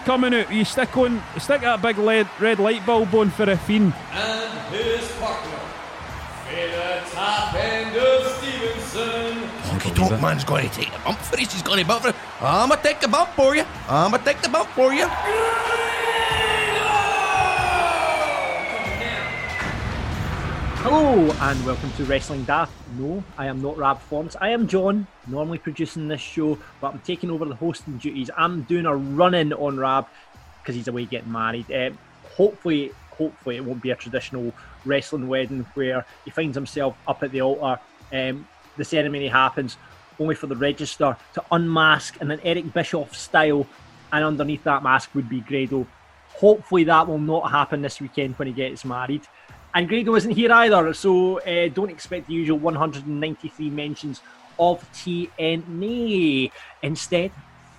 Air Fiend coming out. You stick on, stick that big lead, red light bulb on for a Fiend. and his partner, Fela Top End of Stevenson. Honky Tonk Man's going to take the bump for this. He's going to bump for it. I'ma take the bump for you. I'ma take the bump for you. Hello and welcome to Wrestling Daft. No, I am not Rab Florence. I am John, normally producing this show, but I'm taking over the hosting duties. I'm doing a run in on Rab because he's away getting married. Uh, hopefully, hopefully it won't be a traditional wrestling wedding where he finds himself up at the altar. Um, the ceremony happens only for the register to unmask in an Eric Bischoff style, and underneath that mask would be Grado. Hopefully that will not happen this weekend when he gets married. And Grado isn't here either, so uh, don't expect the usual 193 mentions of TNA. Instead,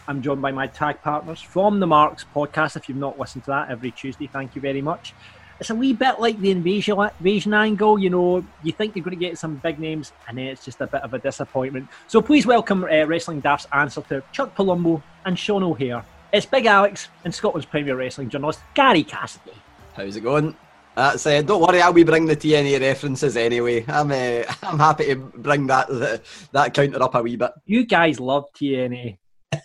I'm joined by my tag partners from the Marks podcast. If you've not listened to that every Tuesday, thank you very much. It's a wee bit like the invasion, invasion angle, you know. You think you're going to get some big names, and then it's just a bit of a disappointment. So please welcome uh, Wrestling Daft's answer to Chuck Palumbo and Sean O'Haire. It's Big Alex and Scotland's Premier Wrestling journalist Gary Cassidy. How's it going? That's uh, don't worry, I'll be bringing the TNA references anyway. I'm uh, I'm happy to bring that that counter up a wee bit. You guys love TNA.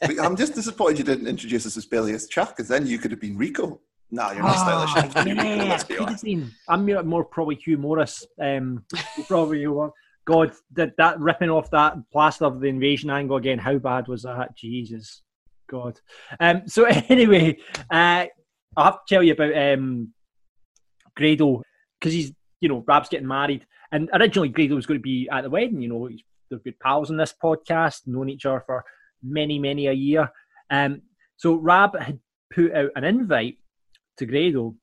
I'm just disappointed you didn't introduce us as Billy as Chuck, because then you could have been Rico. No, you're not stylish enough Rico, yeah, let's be honest. I'm more- more probably Hugh Morris. Um, probably you are. God, did that ripping off that plaster of the invasion angle again? How bad was that? Jesus, God. Um, so anyway, uh, I'll have to tell you about um, Grado because he's, you know, Rab's getting married, and originally Grado was going to be at the wedding. You know, they're good pals in this podcast, known each other for many, many a year. Um, so Rab had put out an invite to Grado,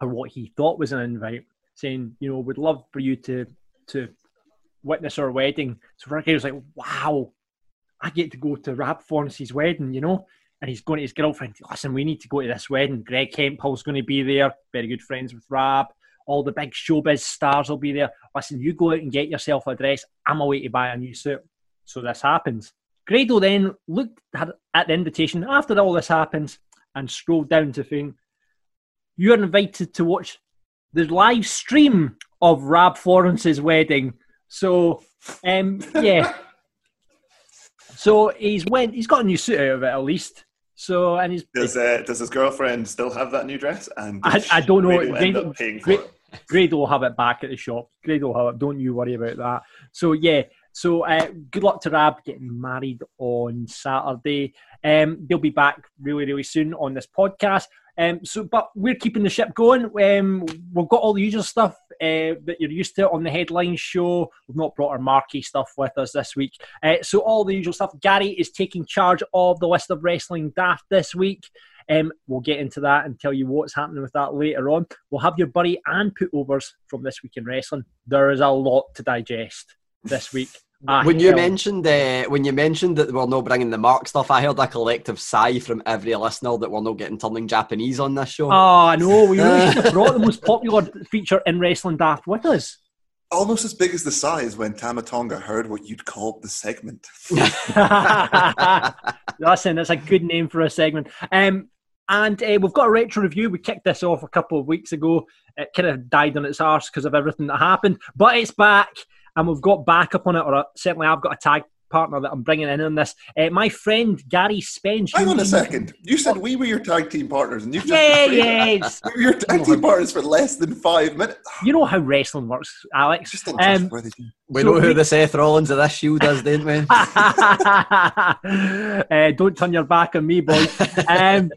or what he thought was an invite, saying, you know, we'd love for you to to witness our wedding. So Grado was like, wow, I get to go to Rab Florence's wedding, you know. And he's going to his girlfriend, listen, we need to go to this wedding. Greg Hemphill's going to be there, very good friends with Rab. All the big showbiz stars will be there. Listen, you go out and get yourself a dress. I'm away to buy a new suit. So this happens. Grado then looked at at the invitation after all this happens and scrolled down to think, you're invited to watch the live stream of Rab Florence's wedding. So, um, yeah. so he's went. He's got a new suit out of it at least. So, and he's. Does, uh, does his girlfriend still have that new dress? And I, I don't know. Grado end up paying for Gra- it? Grado will have it back at the shop. Grado will have it. Don't you worry about that. So yeah. So uh, good luck to Rab getting married on Saturday. Um, they'll be back really, really soon on this podcast. Um, so, but we're keeping the ship going. Um, we've got all the usual stuff uh, that you're used to on the headline show. We've not brought our marquee stuff with us this week. Uh, so, all the usual stuff. Gary is taking charge of the list of wrestling daft this week. Um, we'll get into that and tell you what's happening with that later on. We'll have your buddy and putovers from this week in wrestling. There is a lot to digest this week. Ah, when you hell. mentioned uh, when you mentioned that we're not bringing the Mark stuff, I heard a collective sigh from every listener that we're not getting turning Japanese on this show. Oh, I know. We really should have brought the most popular feature in Wrestling Daft with us. Almost as big as the size when Tama Tonga heard what you'd called the segment. Listen, that's a good name for a segment. Um, And uh, we've got a retro review. We kicked this off a couple of weeks ago. It kind of died on its arse because of everything that happened, but it's back, and we've got backup on it. Or uh, certainly, I've got a tag partner that I'm bringing in on this. Uh, my friend Gary Spence. Hang on a second. You said we were your tag team partners, and you've just Yeah, betrayed yeah. We were your tag team partners for less than five minutes. You know how wrestling works, Alex. Just Um. We So know who we- the Seth Rollins of this shield is, don't we? uh, don't turn your back on me, boy. Um,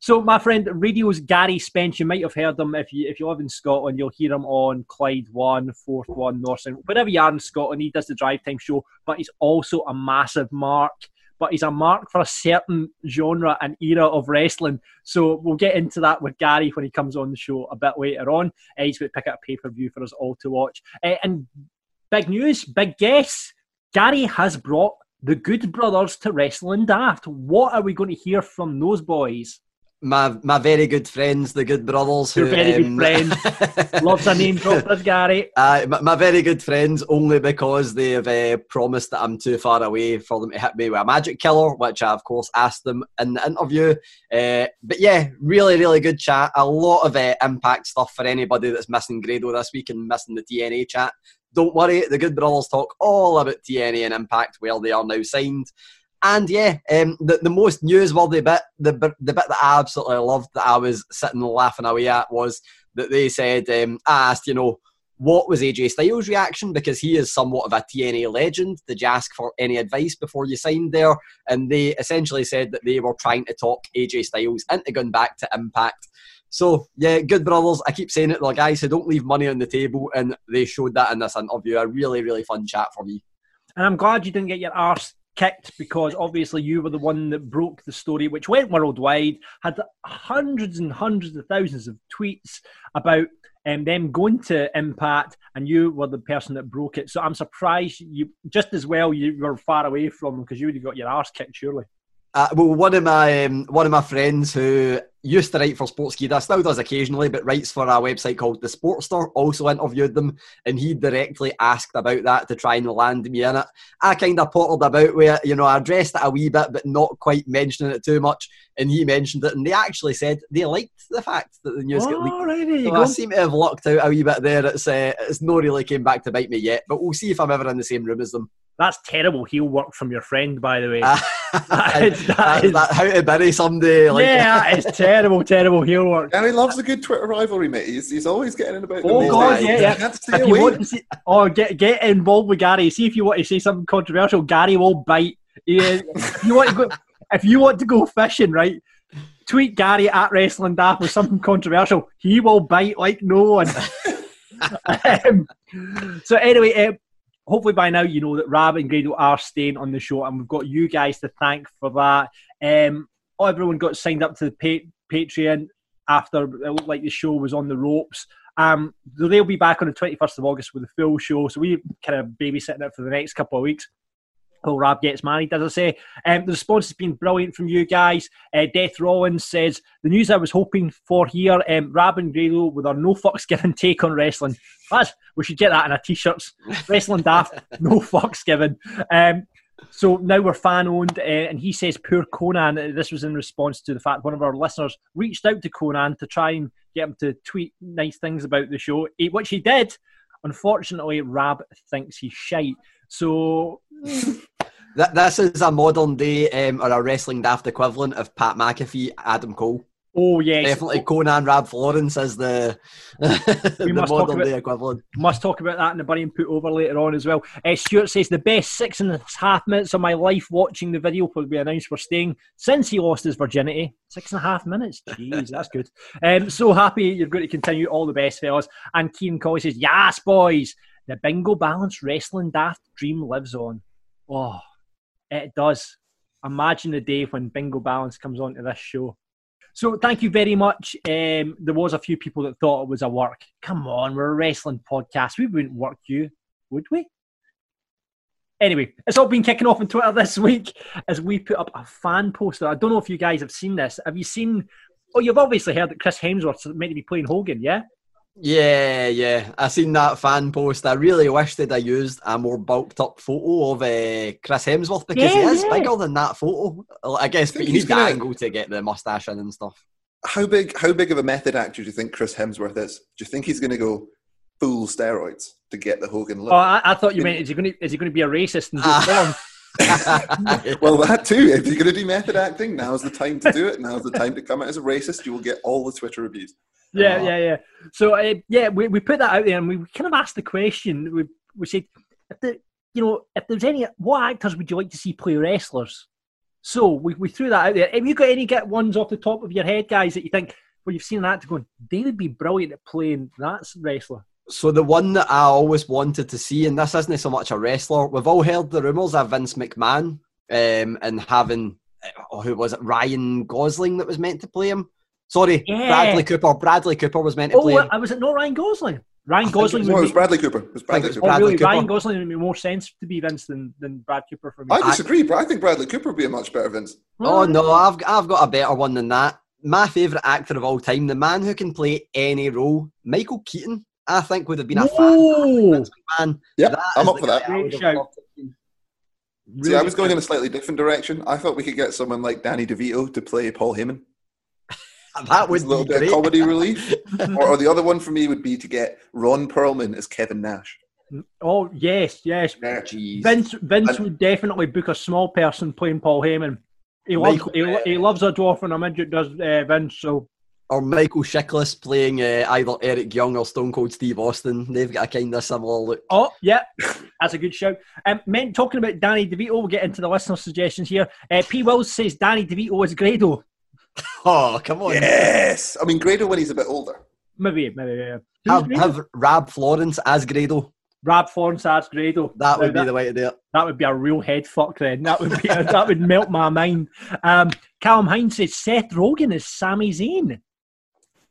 so my friend Radio's Gary Spence, you might have heard him if you if you live in Scotland, you'll hear him on Clyde One, Forth One, North Sound, wherever you are in Scotland, he does the drive time show, but he's also a massive mark. But he's a mark for a certain genre and era of wrestling. So we'll get into that with Gary when he comes on the show a bit later on. Uh, he's going to pick up a pay per view for us all to watch. Uh, and big news, big guess. Gary has brought the Good Brothers to Wrestling Daft. What are we going to hear from those boys? My my very good friends, the Good Brothers. Your who, very um, good friends. Loves a name drop, does Gary? Uh, my, my very good friends, only because they have uh, promised that I'm too far away for them to hit me with a magic killer, which I, of course, asked them in the interview. Uh, but yeah, really, really good chat. A lot of uh, impact stuff for anybody that's missing Grado this week and missing the TNA chat. Don't worry, the Good Brothers talk all about TNA and Impact, where they are now signed. And yeah, um, the, the most newsworthy bit, the, the bit that I absolutely loved that I was sitting laughing away at was that they said, um, I asked, you know, what was AJ Styles' reaction? Because he is somewhat of a TNA legend. Did you ask for any advice before you signed there? And they essentially said that they were trying to talk AJ Styles into going back to Impact. So, yeah, good brothers. I keep saying it, they're guys who don't leave money on the table, and they showed that in this interview. A really, really fun chat for me. And I'm glad you didn't get your arse kicked because obviously you were the one that broke the story, which went worldwide, had hundreds and hundreds of thousands of tweets about um, them going to Impact, and you were the person that broke it. So I'm surprised you just as well you were far away from because you would have got your arse kicked, surely. Uh, well, one of my um, one of my friends who used to write for Sportskeeda, still does occasionally, but writes for a website called The Sportster, also interviewed them, and he directly asked about that to try and land me in it. I kind of pottered about with it, you know, I addressed it a wee bit, but not quite mentioning it too much, and he mentioned it, and they actually said they liked the fact that the news got leaked. Right, you So. I seem to have lucked out a wee bit there. It's uh, it's not really came back to bite me yet, but we'll see if I'm ever in the same room as them. That's terrible heel work from your friend, by the way. that is- that is- how to bury somebody. Like, yeah, it's terrible, terrible terrible heel work. And he loves a good Twitter rivalry, mate. He's, he's always getting in about. Oh. God, yeah, yeah. Can't stay If you want to see, or get get involved with Gary. See if you want to say something controversial. Gary will bite. Is- if you want to go, if you want to go fishing, right? Tweet Gary at Wrestling Daft with something controversial. He will bite like no one. um, so anyway, um, hopefully by now you know that Rab and Grado are staying on the show, and we've got you guys to thank for that. Um, everyone got signed up to the pa- Patreon after it looked like the show was on the ropes. Um, they'll be back on the 21st of August with the full show. So we kind of babysitting it for the next couple of weeks. Oh, Rab gets married, as I say. Um, the response has been brilliant from you guys. Uh, Death Rollins says, The news I was hoping for here, um, Rab and Grado with our no fucks given take on wrestling. That's, we should get that in our t shirts. wrestling daft, no fucks given. Um, so now we're fan owned, uh, and he says, Poor Conan. This was in response to the fact one of our listeners reached out to Conan to try and get him to tweet nice things about the show, eh, which he did. Unfortunately, Rab thinks he's shite. So Th- this is a modern day um, or a wrestling daft equivalent of Pat McAfee, Adam Cole. Oh yes, definitely Conan Rab Florence is the, the must talk modern about- day equivalent. Must talk about that in the Buddy and Put Over later on as well. Uh, Stuart says the best six and a half minutes of my life watching the video will be announced for staying since he lost his virginity. Six and a half minutes. Jeez, that's good. Um, so happy you're going to continue. All the best, fellas. And Kieran Colley says, Yes, boys. The bingo balance wrestling daft dream lives on. Oh, it does. Imagine the day when bingo balance comes onto this show. So thank you very much. Um, there was a few people that thought it was a work. Come on, we're a wrestling podcast. We wouldn't work you, would we? Anyway, it's all been kicking off on Twitter this week as we put up a fan poster. I don't know if you guys have seen this. Have you seen? Oh, you've obviously heard that Chris Hemsworth's meant to be playing Hogan, yeah? Yeah, yeah. I seen that fan post. I really wish they'd have used a more bulked up photo of uh, Chris Hemsworth because Yeah, he is yeah. bigger than that photo. I guess, I but think you need gonna- angle to get the mustache in and stuff. How big? How big of a method actor do you think Chris Hemsworth is? Do you think he's going to go full steroids to get the Hogan look? Oh, I, I thought you meant is he going to is he going to be a racist and do porn? well, that too. If you're going to do method acting, now's the time to do it. Now's the time to come out as a racist. You will get all the Twitter abuse. Yeah, Uh-huh. yeah, yeah. So uh, yeah, we, we put that out there and we kind of asked the question. We we said, if the, you know, if there's any, what actors would you like to see play wrestlers? So we, we threw that out there. Have you got any get ones off the top of your head, guys, that you think well you've seen an actor going, they would be brilliant at playing that wrestler? So the one that I always wanted to see, and this isn't so much a wrestler, we've all heard the rumours of Vince McMahon um, and having oh, who was it, Ryan Gosling that was meant to play him. Sorry, Yeah. Bradley Cooper. Bradley Cooper was meant to Oh, play him. uh, was it not Ryan Gosling? Ryan Gosling No, would it was Bradley Cooper. It was Bradley it's Cooper. oh, Bradley really, Ryan Cooper. Gosling would make more sense to be Vince than, than Brad Cooper for me. I disagree, but I think Bradley Cooper would be a much better Vince. Oh no, I've I've got a better one than that. My favourite actor of all time, the man who can play any role, Michael Keaton. I think would have been a Ooh. fan. Man, Yeah, I'm up for that. I Great shout. loved see. See, I was going in a slightly different direction. I thought we could get someone like Danny DeVito to play Paul Heyman. That With would a little be bit great. of comedy relief. or, or the other one for me would be to get Ron Perlman as Kevin Nash. Oh yes, yes. Jeez. Vince Vince And- would definitely book a small person playing Paul Heyman. He loves he, lo- he loves a dwarf and a midget. Does uh, Vince? So Or Michael Chiklis playing uh, either Eric Young or Stone Cold Steve Austin. They've got a kind of similar look. oh yeah, that's a good shout. Um, men talking about Danny DeVito. We'll get into the listener suggestions here. Uh, P Wills says Danny DeVito is Grado. Oh, come on. Yes! I mean, Grado when he's a bit older. Maybe maybe yeah. Have, have Rab Florence as Grado. Rab Florence as Grado. That would Now, be the way to do it. That would be a real head fuck then. That would be that would melt my mind. Um, Callum Hines says Seth Rogen is Sami Zayn.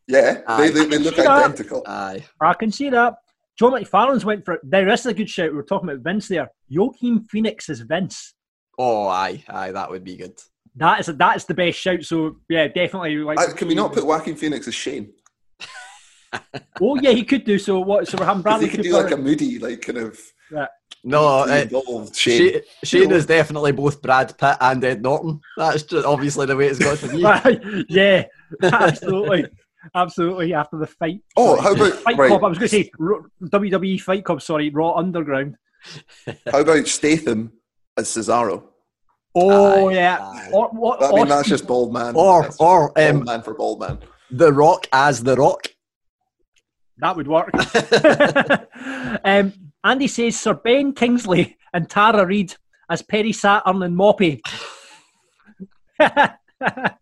Yeah, Aye. they, they, they look See that? identical. Aye. I can see that. John McFarlane's went for now. This is a good shout. We were talking about Vince there. Joaquin Phoenix is Vince. Oh, aye, aye, that would be good. That is that is the best shout. So yeah, definitely. Like, Uh, can we not put Joaquin Phoenix as Shane? Oh yeah, he could do so. What? So we're having 'Cause Bradley he could do like a moody, like kind of No, deeply uh, Shane. Shane, Shane is definitely both Brad Pitt and Ed Norton. That's just obviously the way it's got to be. Yeah, absolutely, absolutely. After the fight. Oh, how about Fight right? Club. I was going to say WWE Fight Club. Sorry, Raw Underground. How about Statham as Cesaro? Oh Aye, yeah. aye. Or, what, I mean, that's just bald man. Or, That's or bald um, man for bald man. The Rock as The Rock. That would work. um, Andy says Sir Ben Kingsley and Tara Reid as Perry Saturn and Moppy.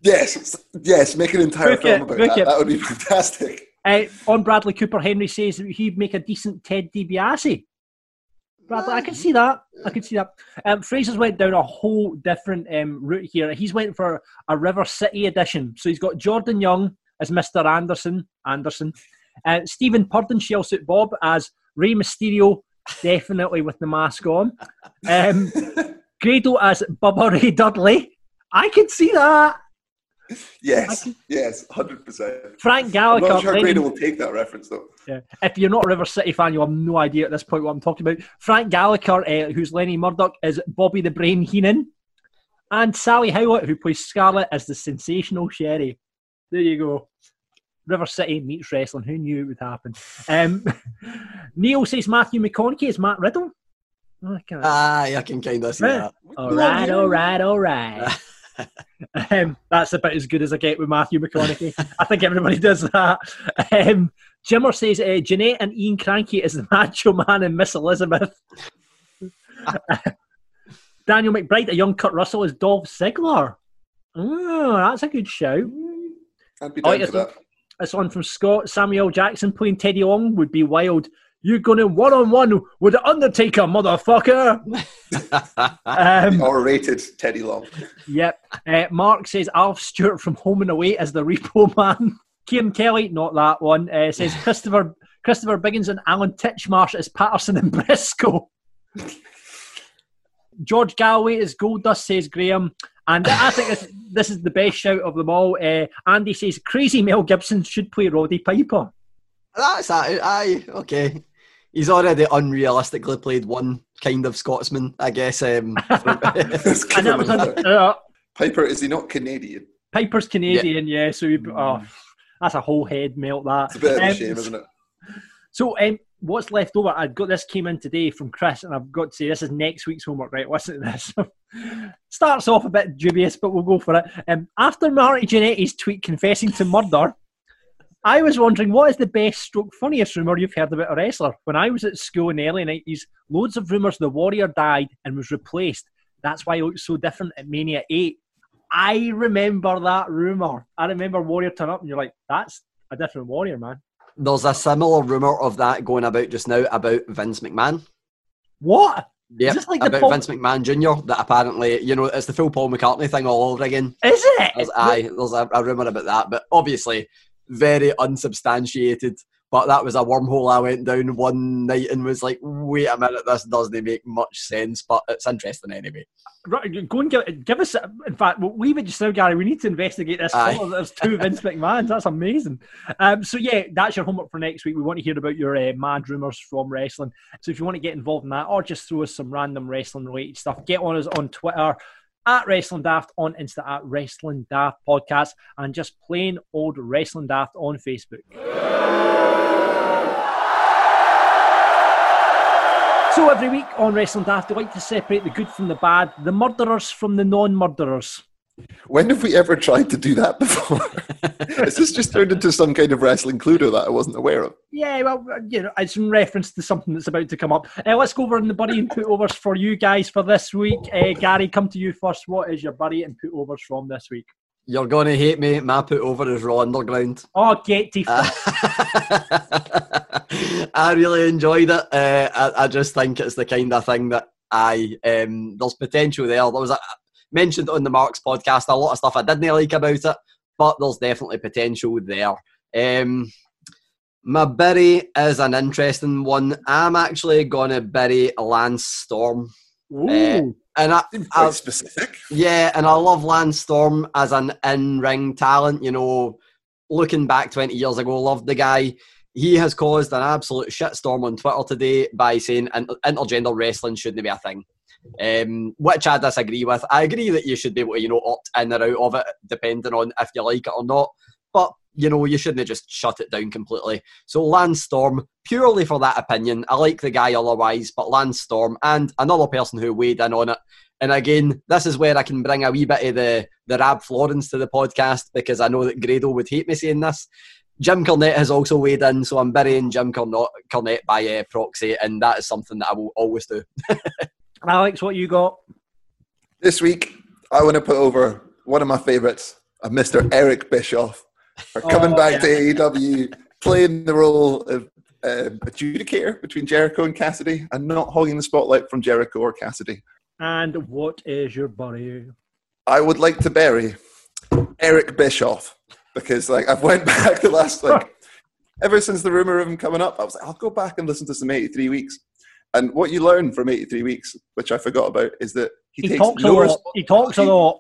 Yes, yes, make an entire Book film it, about that. it. That would be fantastic. Uh, on Bradley Cooper, Henry says he'd make a decent Ted DiBiase. Bradley, I can see that. I can see that. Um, Fraser's went down a whole different um, route here. He's went for a River City edition. So he's got Jordan Young as Mr. Anderson. Anderson. Uh, Stephen Purdon, Shell Suit Bob as Rey Mysterio, definitely with the mask on. Um, Grado as Bubba Ray Dudley. I can see that. Yes, yes, hundred percent. Frank Gallagher. I'm Gallagher. not sure Lenny- will take that reference though. Yeah. If you're not a River City fan, you'll have no idea at this point what I'm talking about. Frank Gallagher, uh, who's Lenny Murdoch, is Bobby the Brain Heenan. And Sally Howitt, who plays Scarlett, as the sensational Sherry. There you go. River City meets wrestling. Who knew it would happen? Um, Neil says Matthew McConaughey is Matt Riddle. Oh, I can't- Aye, I can kind of see Right. that. all right, all right, all right. um, that's about as good as I get with Matthew McConaughey. I think everybody does that. Um, Jimmer says uh, Jeanette and Ian Krankie is the Macho Man and Miss Elizabeth. Daniel McBride, a young Kurt Russell, is Dolph Ziggler. Oh, that's a good show. I'd be Oh, down yes, for that. This one from Scott. Samuel Jackson playing Teddy Long would be wild. You're going to one on one with the Undertaker, motherfucker. um, R-rated Teddy Long. Yep. Uh, Mark says Alf Stewart from Home and Away as the Repo Man. Kieran Kelly, not that one, uh, says Christopher Christopher Biggins and Alan Titchmarsh as Patterson and Briscoe. George Galloway is Goldust, says Graham. And I think this, this is the best shout of them all. Uh, Andy says Crazy Mel Gibson should play Roddy Piper. That's aye, aye, okay. He's already unrealistically played one kind of Scotsman, I guess. Um, from- Let's give And that was another. uh, Piper, is he not Canadian? Piper's Canadian, yeah. so you, oh, that's a whole head melt. That It's a bit of a Um, shame, isn't it? So, um, what's left over? I've got this came in today from Chris, and I've got to say this is next week's homework. Right, listen to this. Starts off a bit dubious, but we'll go for it. Um, after Marty Jannetty's tweet confessing to murder, I was wondering what is the best stroke funniest rumor you've heard about a wrestler. When I was at school in the early nineties, loads of rumors the Warrior died and was replaced. That's why it looked so different at Mania Eight. I remember that rumor. I remember Warrior turn up, and you're like, "That's a different Warrior, man." There's a similar rumour of that going about just now about Vince McMahon. What? Yeah, like about Paul- Vince McMahon Jr. That apparently, you know, it's the full Paul McCartney thing all over again. Is it? There's, aye, there's a, a rumour about that, but obviously very unsubstantiated. But that was a wormhole I went down one night and was like, wait a minute, this doesn't make much sense, but it's interesting anyway. Right, go and give, give us. In fact, we'll leave it just now, Gary. We need to investigate this. There's two Vince McMahon's. That's amazing. Um, so yeah, that's your homework for next week. We want to hear about your uh, mad rumors from wrestling. So if you want to get involved in that, or just throw us some random wrestling related stuff, get on us on Twitter at Wrestling Daft, on Insta at Wrestling Daft Podcast, and just plain old Wrestling Daft on Facebook. So every week on Wrestling Daft, we like to separate the good from the bad, the murderers from the non-murderers. When have we ever tried to do that before? Has this just turned into some kind of wrestling Cluedo that I wasn't aware of? Yeah, well, you know, it's in reference to something that's about to come up. Uh, let's go over in the buddy and put overs for you guys for this week. Uh, Gary, come to you first. What is your buddy and put overs from this week? You're going to hate me. My put over is Raw Underground. Oh, get to I really enjoyed it. Uh, I, I just think it's the kind of thing that I um, there's potential there. There was a, mentioned on the Marks podcast a lot of stuff I didn't like about it, but there's definitely potential there. Um, my bury is an interesting one. I'm actually gonna bury Lance Storm. Ooh. Uh, and I, I, specific. yeah, and I love Lance Storm as an in-ring talent. You know, looking back 20 years ago, loved the guy. He has caused an absolute shitstorm on Twitter today by saying in- intergender wrestling shouldn't be a thing, um, which I disagree with. I agree that you should be able to, you know, opt in or out of it depending on if you like it or not. But you know, you shouldn't have just shut it down completely. So Lance Storm, purely for that opinion, I like the guy otherwise, but Lance Storm and another person who weighed in on it. And again, this is where I can bring a wee bit of the the Rab Florence to the podcast because I know that Grado would hate me saying this. Jim Cornette has also weighed in, so I'm burying Jim Cornette by uh, proxy, and that is something that I will always do. Alex, what you got? This week, I want to put over one of my favourites, a Mr. Eric Bischoff, for coming Oh, back yeah. to AEW, playing the role of um adjudicator between Jericho and Cassidy, and not hogging the spotlight from Jericho or Cassidy. And what is your bury? I would like to bury Eric Bischoff because, like, I've went back the last like ever since the rumor of him coming up. I was like, I'll go back and listen to some 83 weeks. And what you learn from 83 weeks, which I forgot about, is that he, He takes talks a no lot. He talks a lot.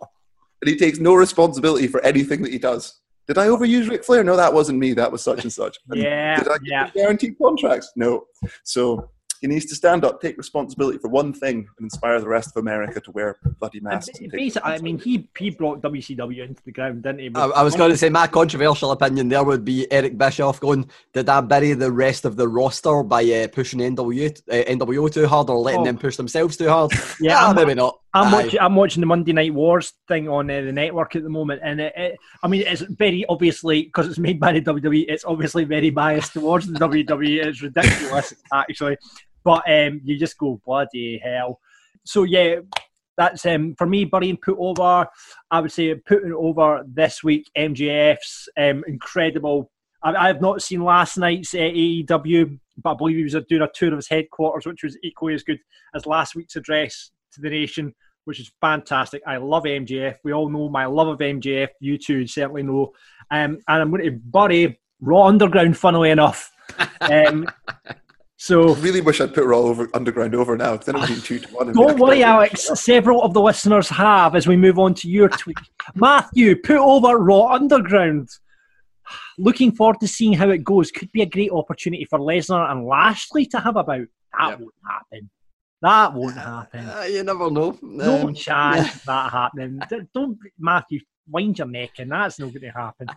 and he takes no responsibility for anything that he does. Did I overuse Ric Flair? No, that wasn't me. That was such and such. And Yeah, Did I get yeah. guaranteed contracts? No. So he needs to stand up, take responsibility for one thing, and inspire the rest of America to wear bloody masks. and basically, I mean, he he brought WCW into the ground, didn't he? I, I was going to say my controversial opinion there would be Eric Bischoff going, did I bury the rest of the roster by uh, pushing NWO, uh, NWO too hard or letting Oh. them push themselves too hard? Yeah, Ah, I'm- maybe not. I'm watching. I'm watching the Monday Night Wars thing on uh, the network at the moment, and it, it, I mean, it's very obviously because it's made by the WWE. It's obviously very biased towards the WWE. It's ridiculous, actually. But um, you just go bloody hell. So yeah, that's um, for me. Burying put over. I would say putting over this week. MJF's um, incredible. I, I have not seen last night's uh, AEW, but I believe he was doing a tour of his headquarters, which was equally as good as last week's address to the nation, which is fantastic. I love MJF. We all know my love of MJF. You two certainly know. Um, and I'm going to bury Raw Underground, funnily enough. Um, so I really wish I'd put Raw over, Underground over now because then it would be two to one. don't worry, Alex. Several of the listeners have as we move on to your tweet. Matthew, put over Raw Underground. looking forward to seeing how it goes. Could be a great opportunity for Lesnar and Lashley to have about. That Yep. won't happen. That won't happen. Uh, you never know. No Um, chance of that happening. Don't, Matthew, wind your neck and That's not going to happen.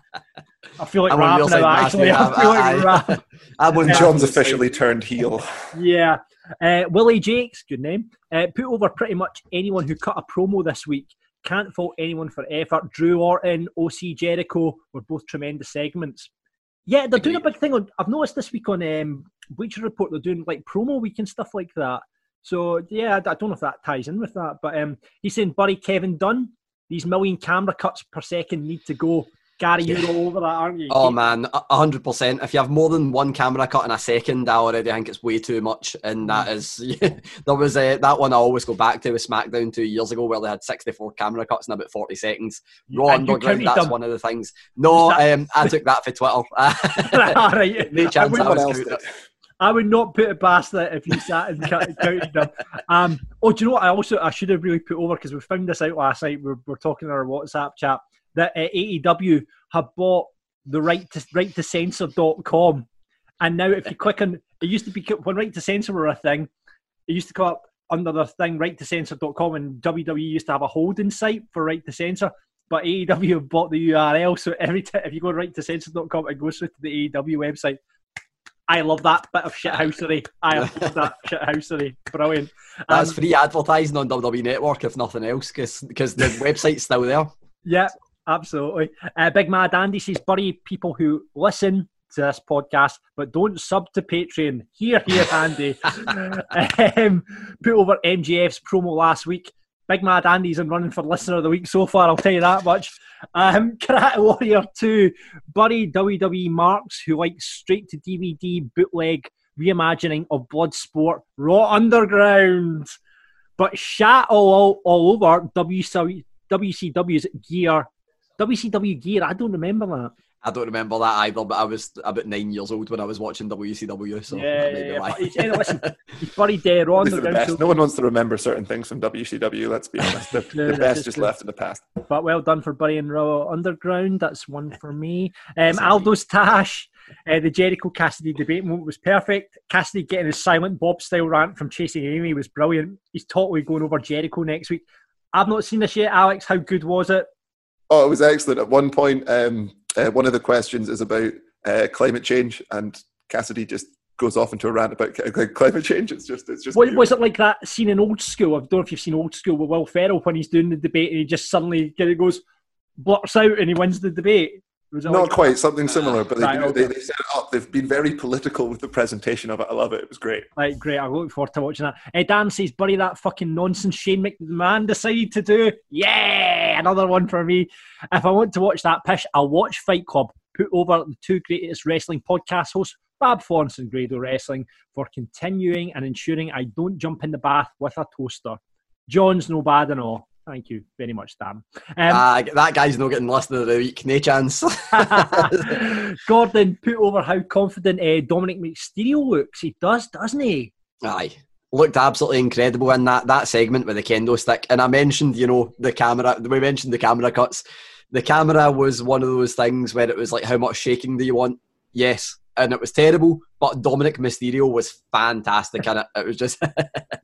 I feel like your now, actually. I feel like I- I- rapping. I'm on Yeah. John's officially turned heel. Yeah. Uh, Willie Jakes, good name, uh, put over pretty much anyone who cut a promo this week. Can't fault anyone for effort. Drew Orton, OC Jericho were both tremendous segments. Yeah, they're doing a big thing on. I've noticed this week on um, Bleacher Report, they're doing like promo week and stuff like that. So yeah, I I don't know if that ties in with that, but um, he's saying, buddy Kevin Dunn, these million camera cuts per second need to go. Gary, you're all over that, aren't you? Oh man, hundred percent. If you have more than one camera cut in a second, I already think it's way too much. And that is, there was a, that one I always go back to with SmackDown two years ago, where they had sixty-four camera cuts in about forty seconds. Raw And you Underground, that's them. one of the things. No, um, I took that for Twitter. All right. no I chance wouldn't- I was Someone else counting did. it. I would not put it past that if you sat and counted them. Um, oh, do you know what? I also I should have really put over because we found this out last night. We're, we're talking in our WhatsApp chat that uh, AEW have bought the right to right to censor.com. and now if you click on it used to be when right to censor were a thing, it used to come up under the thing right to censor.com and WWE used to have a holding site for right to censor. But AEW have bought the URL, so every time if you go right to censor.com, it goes through to the AEW website. I love that bit of shithousery. I love that shithousery. Brilliant. That's Um, free advertising on WWE Network, if nothing else, because the website's still there. Yeah, absolutely. Uh, Big Mad Andy says, bury people who listen to this podcast but don't sub to Patreon. Hear, hear, Andy. um, put over MJF's promo last week. Big Mad Andy's in running for listener of the week so far, I'll tell you that much. Um, Karate Warrior 2, buddy WWE Marks, who likes straight to DVD bootleg reimagining of Bloodsport Raw Underground. But shat all, all, all over WCW, WCW's gear. WCW gear, I don't remember that. I don't remember that either, but I was about nine years old when I was watching WCW, so yeah, that may be yeah, why. he's, anyway, listen, he's buried there on the the best. so- No one wants to remember certain things from WCW. Let's be honest. The, No, the best is just true. left in the past. But well done for burying Raw Underground. That's one for me. Um, Aldo's Tash. Uh, the Jericho Cassidy debate moment was perfect. Cassidy getting his silent Bob style rant from Chasing Amy was brilliant. He's totally going over Jericho next week. I've not seen this yet, Alex. How good was it? Oh, it was excellent. At one point, um, uh, one of the questions is about uh, climate change, and Cassidy just goes off into a rant about climate change. It's just, it's just. Was, was it like that scene in Old School? I don't know if you've seen Old School with Will Ferrell when he's doing the debate and he just suddenly kind of goes, blurts out and he wins the debate. Not like- quite, something similar, but they, Right, do, okay. they, they set it up. They've been very political with the presentation of it. I love it. It was great. Right, great. I look forward to watching that. Uh, Dan says, bury that fucking nonsense Shane McMahon decided to do. Yeah, another one for me. If I want to watch that pish, I'll watch Fight Club. Put over the two greatest wrestling podcast hosts, Bob Florence and Grado Wrestling, for continuing and ensuring I don't jump in the bath with a toaster. John's no bad and all. Thank you very much, Dan. Um, Ah, that guy's not getting listener of the week, no chance. Gordon put over how confident uh, Dominik Mysterio looks. He does, doesn't he? Aye. Looked absolutely incredible in that, that segment with the kendo stick. And I mentioned, you know, the camera, we mentioned the camera cuts. The camera was one of those things where it was like, how much shaking do you want? Yes. And it was terrible, but Dominik Mysterio was fantastic in it. It was just, I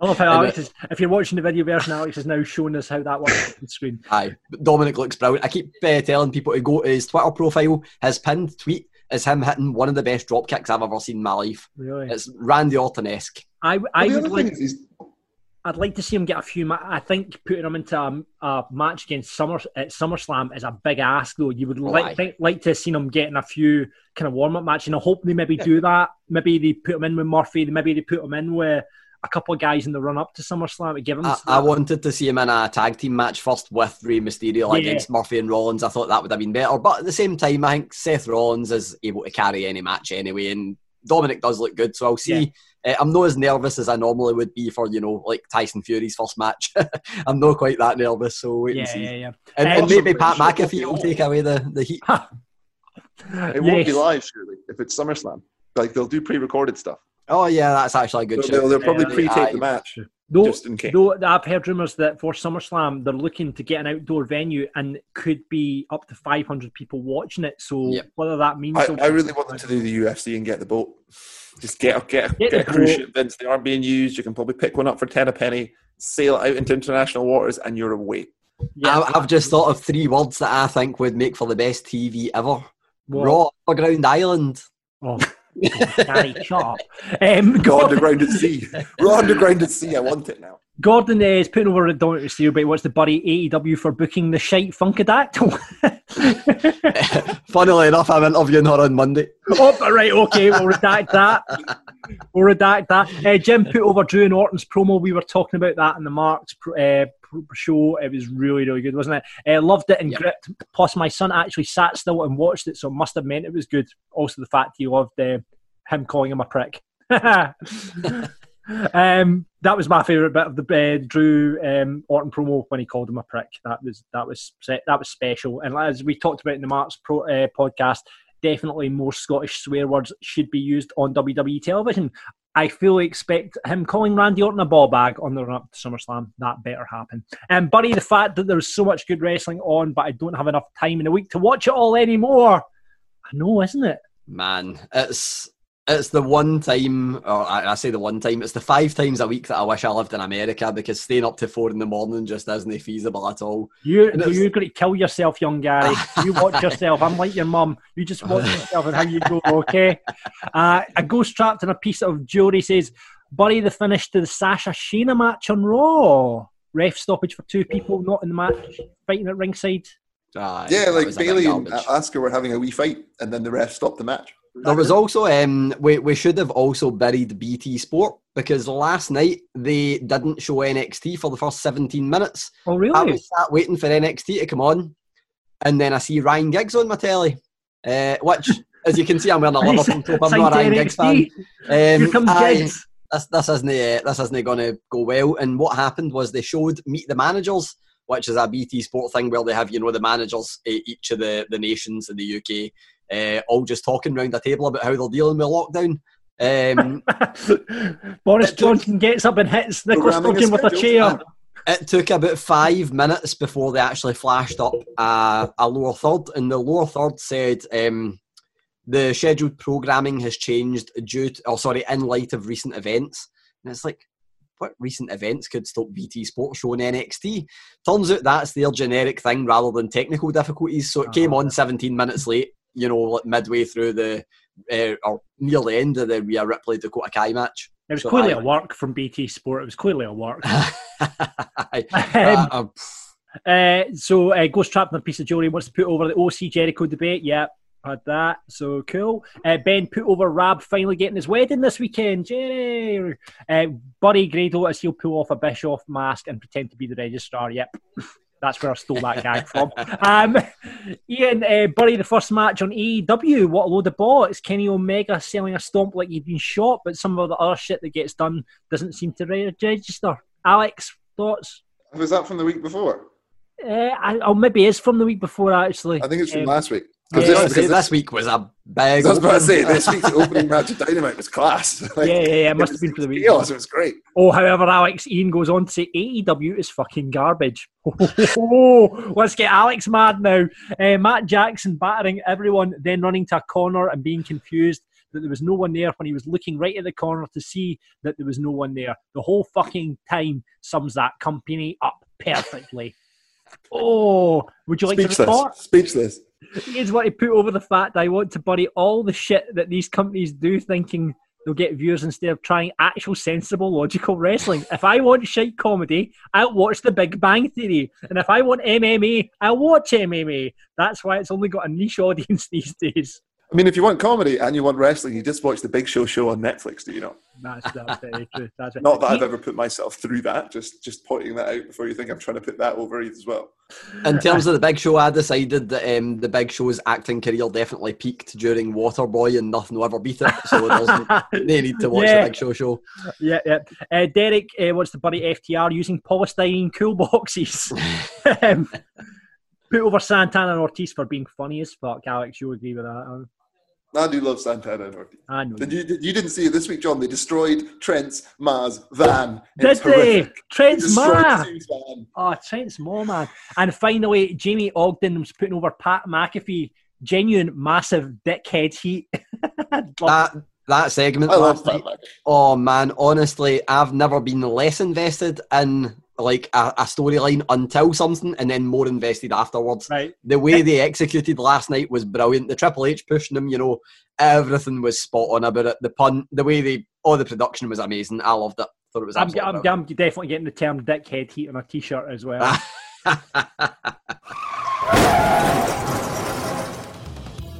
love how Alex is, if you're watching the video version, Alex is now showing us how that works on the screen. aye. Dominik looks brilliant. I keep uh, telling people to go to his Twitter profile. His pinned tweet is him hitting one of the best drop kicks I've ever seen in my life. Really? It's Randy Orton esque. I, I the would other like, is, he's, I'd like to see him get a few. Ma- I think putting him into a, a match against Summer at SummerSlam is a big ask, though. You would Oh, like think, like to have seen him getting a few kind of warm up matches, and I hope they maybe do that. Maybe they put him in with Murphy. Maybe they put him in with a couple of guys in the run up to SummerSlam to give him. I, I wanted to see him in a tag team match first with Rey Mysterio Yeah. against Murphy and Rollins. I thought that would have been better. But at the same time, I think Seth Rollins is able to carry any match anyway. And Dominic does look good. So I'll see. Uh, I'm not as nervous as I normally would be for, you know, like Tyson Fury's first match. I'm not quite that nervous. So wait yeah, and see. yeah, yeah. And, and maybe Pat pretty sure McAfee will take away the, the heat. it won't be live, surely, if it's SummerSlam. Like, they'll do pre recorded stuff. Oh, yeah, that's actually a good So they'll, show. they'll probably Yeah, pre tape aye. the match. Though, just in case. though I've heard rumours that for SummerSlam they're looking to get an outdoor venue and could be up to 500 people watching it. So Yep. whether that means I, I really want them to do the UFC and get the boat. Just get a, get a, Get get a cruise ship, Vince. They aren't being used. You can probably pick one up for 10 a penny, sail out into international waters, and you're away. Yeah, I, I've just thought of three words that I think would make for the best TV ever. What? Raw Underground Island. Oh, Gary, shut up. Um, Go Gordon, underground at sea. Raw underground at sea. I want it now. Gordon uh, is putting over at Don't Steel, but he wants to buddy AEW for booking the shite Funkadactyl. Funnily enough, I'm interviewing her on Monday. oh, right, okay, we'll redact that. We'll redact that. Uh, Jim put over Drew and Orton's promo. We were talking about that in the Marks uh, show. It was really, really good, wasn't it? Uh, loved it and Yep. gripped. Plus, my son actually sat still and watched it, so it must have meant it was good. Also, the fact he loved uh, him calling him a prick. um, that was my favourite bit of the uh, Drew um, Orton promo when he called him a prick. That was that was that was special. And as we talked about in the Marks pro, uh, podcast, definitely more Scottish swear words should be used on WWE television. I fully expect him calling Randy Orton a ball bag on the run up to SummerSlam. That better happen. And Buddy, the fact that there's so much good wrestling on, but I don't have enough time in a week to watch it all anymore. I know, isn't it? Man, it's it's the one time, or I, I say the one time, it's the five times a week that I wish I lived in America because staying up to four in the morning just isn't feasible at all. You, you're going to kill yourself, young Gary. You watch yourself. I'm like your mum. You just watch yourself and how you go, okay? Uh, a ghost trapped in a piece of jewellery says, bury the finish to the Sasha Sheena match on Raw. Ref stoppage for two people not in the match, fighting at ringside. Aye, Yeah, like was a bit Bayley and garbage. Asuka were having a wee fight, and then the ref stopped the match. There was also um we, we should have also buried BT Sport because last night they didn't show NXT for the first 17 minutes. Oh, really? I was sat waiting for NXT to come on, and then I see Ryan Giggs on my telly, uh, which, as you can see, I'm wearing a Liverpool top. I'm not a Ryan Giggs fan. NXT. Here Um, comes aye, Giggs. this this isn't uh, this isn't going to go well. And what happened was they showed Meet the Managers, which is a BT Sport thing where they have you know the managers each of the the nations in the UK, uh, all just talking around the table about how they're dealing with lockdown. Um, Boris Johnson gets up and hits Nicola Sturgeon with a chair. It took about five minutes before they actually flashed up a, a lower third, and the lower third said um, the scheduled programming has changed due to, oh, sorry, in light of recent events. And it's like, what recent events could stop BT Sport showing NXT? Turns out that's their generic thing rather than technical difficulties. So it came on 17 minutes late, you know, midway through the, uh, or near the end of the Rhea Ripley Dakota Kai match. It was So clearly I- a work from BT Sport. It was clearly a work. Um, Uh, so uh, Ghost Trapped in a piece of jewelry wants to put over the OC Jericho debate. Yep, had that. So cool. Uh, ben put over Rab finally getting his wedding this weekend. Jerry. Uh, Buddy Grado as he'll pull off a Bischoff mask and pretend to be the registrar. Yep. That's where I stole that gag from. Um, Ian, uh, Buddy, the first match on AEW. What a load of bollocks. Kenny Omega selling a stomp like he'd been shot, but some of the other shit that gets done doesn't seem to register. Alex, thoughts? Was that from the week before? Uh, I, oh, maybe it's from the week before actually. I think it's from Um, last week. Yeah. Because I was this, gonna say, because this week was a big. I was about to say opening. this week's opening match of Dynamite was class. Like, Yeah, yeah, yeah, it must was- have been for the week. chaos, It was great. Oh, however, Alex Ian goes on to say AEW is fucking garbage. Oh, let's get Alex mad now. Uh, Matt Jackson battering everyone, then running to a corner and being confused that there was no one there when he was looking right at the corner to see that there was no one there. The whole fucking time sums that company up perfectly. Oh, would you like to Speechless. report? Speechless. Here's what he put over the fact that I want to bury all the shit that these companies do thinking they'll get viewers instead of trying actual sensible logical wrestling. If I want shite comedy, I'll watch The Big Bang Theory. And if I want MMA, I'll watch MMA. That's why it's only got a niche audience these days. I mean, if you want comedy and you want wrestling, you just watch the Big Show show on Netflix. Do you not? That's, that's very true. That's very- Not that I've ever put myself through that. Just just pointing that out before you think I'm trying to put that over as well. In terms of the Big Show, I decided that um, the Big Show's acting career definitely peaked during Waterboy, and nothing will ever beat it. So there's no need to watch Yeah. the Big Show show. Yeah, yeah. Uh, Derek uh, wants to bury FTR using polystyrene cool boxes. um, put over Santana and Ortiz for being funny as fuck. Alex, you agree with that? Huh? I do love Santana and Ortiz. I know. Did you, did, you didn't see it this week, John? They destroyed Trent's Ma's van. Did It's they? Trent's Destroyed Ma. Sue's van. Oh, Trent's more man. And finally, Jamie Ogden was putting over Pat McAfee. Genuine massive dickhead heat. That that segment I love last Pat. McAfee. Oh man, honestly, I've never been less invested in like a, a storyline until something, and then more invested afterwards. right. The way they executed last night was brilliant. The Triple H pushing them, you know, everything was spot on about it. The pun, the way they, all the production was amazing. I loved it. Thought it was I'm, absolutely I'm, I'm definitely getting the term dickhead heat on a t shirt as well.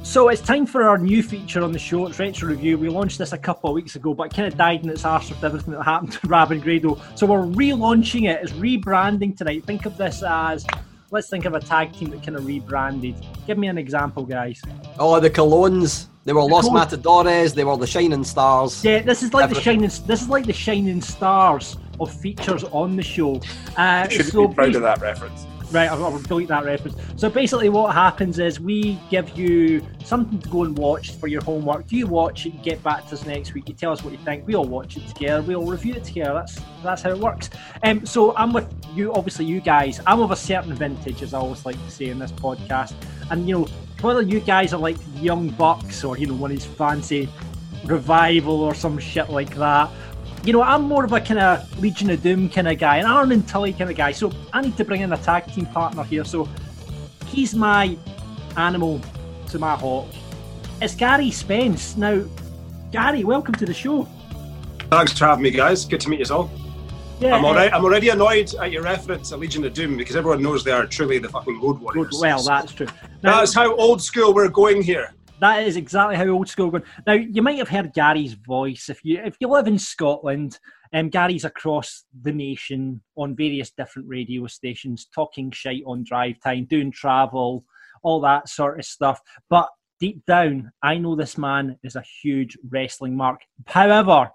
So it's time for our new feature on the show. It's Retro Review. We launched this a couple of weeks ago, but it kind of died in its arse with everything that happened to Rab and Grado. So we're relaunching it. It's rebranding tonight. Think of this as let's think of a tag team that kind of rebranded. Give me an example, guys. Oh, the Colognes. They were Los Cologne. Matadores. They were the Shining Stars. Yeah, this is like the shining. This is like the shining stars of features on the show. Uh, Should so be proud of that reference. Right, I'll, I'll delete that reference. So basically, what happens is we give you something to go and watch for your homework. You watch it, get back to us next week. You tell us what you think. We all watch it together. We all review it together. That's that's how it works. Um, so I'm with you, obviously, you guys. I'm of a certain vintage, as I always like to say in this podcast. And you know, whether you guys are like young bucks or you know one of these fancy revival or some shit like that. You know, I'm more of a kind of Legion of Doom kind of guy, an Arn and Tully kind of guy. So I need to bring in a tag team partner here. So he's my animal to my hawk. It's Gary Spence. Now, Gary, welcome to the show. Thanks for having me, guys. Good to meet you all. Yeah, I'm uh, already, I'm already annoyed at your reference to Legion of Doom because everyone knows they are truly the fucking Road Warriors. Well, that's true. Now, That's how old school we're going here. That is exactly how old school going. Now you might have heard Gary's voice if you if you live in Scotland. Um, Gary's across the nation on various different radio stations, talking shite on drive time, doing travel, all that sort of stuff. But deep down, I know this man is a huge wrestling mark. However,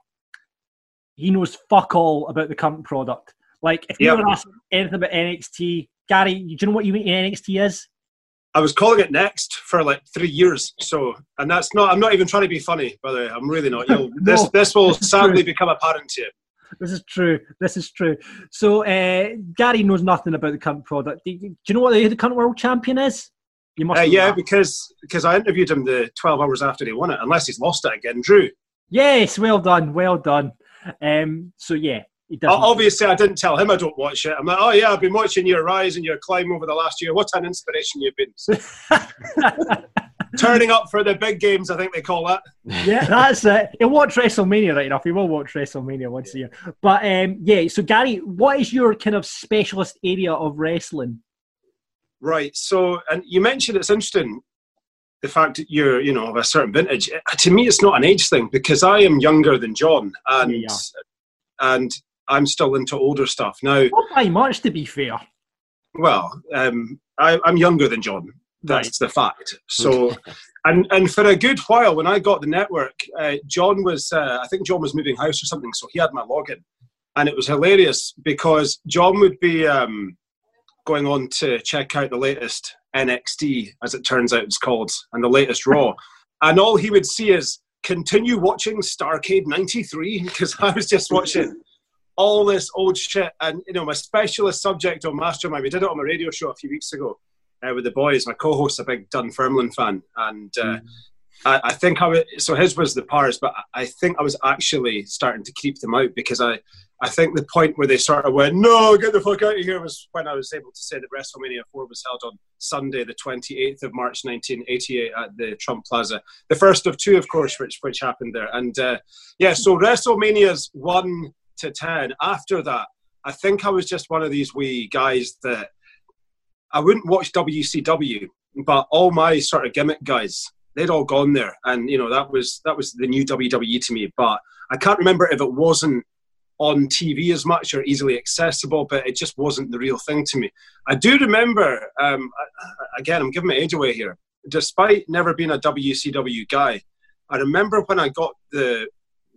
he knows fuck all about the current product. Like if you Yep. were asked anything about NXT, Gary, do you know what you mean NXT is? I was calling it next for like three years. So, and that's not. I'm not even trying to be funny, by the way. I'm really not. You'll, this No, this will this sadly true. become apparent to you. This is true. This is true. So uh, Gary knows nothing about the current product. Do you, do you know what the, the current world champion is? You must. Uh, yeah, that. because because I interviewed him the 12 hours after he won it, unless he's lost it again. Drew. Yes. Well done. Well done. Um. So yeah, he does. O- Obviously, I didn't tell him I don't watch it. I'm like, oh yeah, I've been watching your rise and your climb over the last year. What an inspiration you've been. Turning up for the big games, I think they call that. yeah, that's it. He'll watch WrestleMania right enough. He will watch WrestleMania once a year. But um, yeah. So Gary, what is your kind of specialist area of wrestling? Right. So, and you mentioned it's interesting the fact that you're, you know, of a certain vintage. To me, it's not an age thing because I am younger than John, and Yeah. and I'm still into older stuff now. Not by much, to be fair. Well, um, I, I'm younger than John. That's the fact. So, and and for a good while when I got the network, uh, John was, uh, I think John was moving house or something, so he had my login, and it was hilarious because John would be um, going on to check out the latest NXT, as it turns out it's called, and the latest Raw, and all he would see is continue watching Starcade '93 because I was just watching all this old shit. And you know, my specialist subject on Mastermind, we did it on my radio show a few weeks ago uh, with the boys. My co-host's a big Dunfermline fan, and uh, I, I think I was, so his was the Pars, but I- think I was actually starting to keep them out because I. I think the point where they sort of went, no, get the fuck out of here, was when I was able to say that WrestleMania 4 was held on Sunday, the 28th of March 1988 at the Trump Plaza. The first of two, of course, which, which happened there. And uh, yeah, so WrestleMania's 1 to 10. After that, I think I was just one of these wee guys that I wouldn't watch WCW, but all my sort of gimmick guys, they'd all gone there, and you know that was that was the new WWE to me. But I can't remember if it wasn't on TV as much or easily accessible, but it just wasn't the real thing to me. I do remember, um, again, I'm giving my age away here. Despite never being a WCW guy, I remember when I got the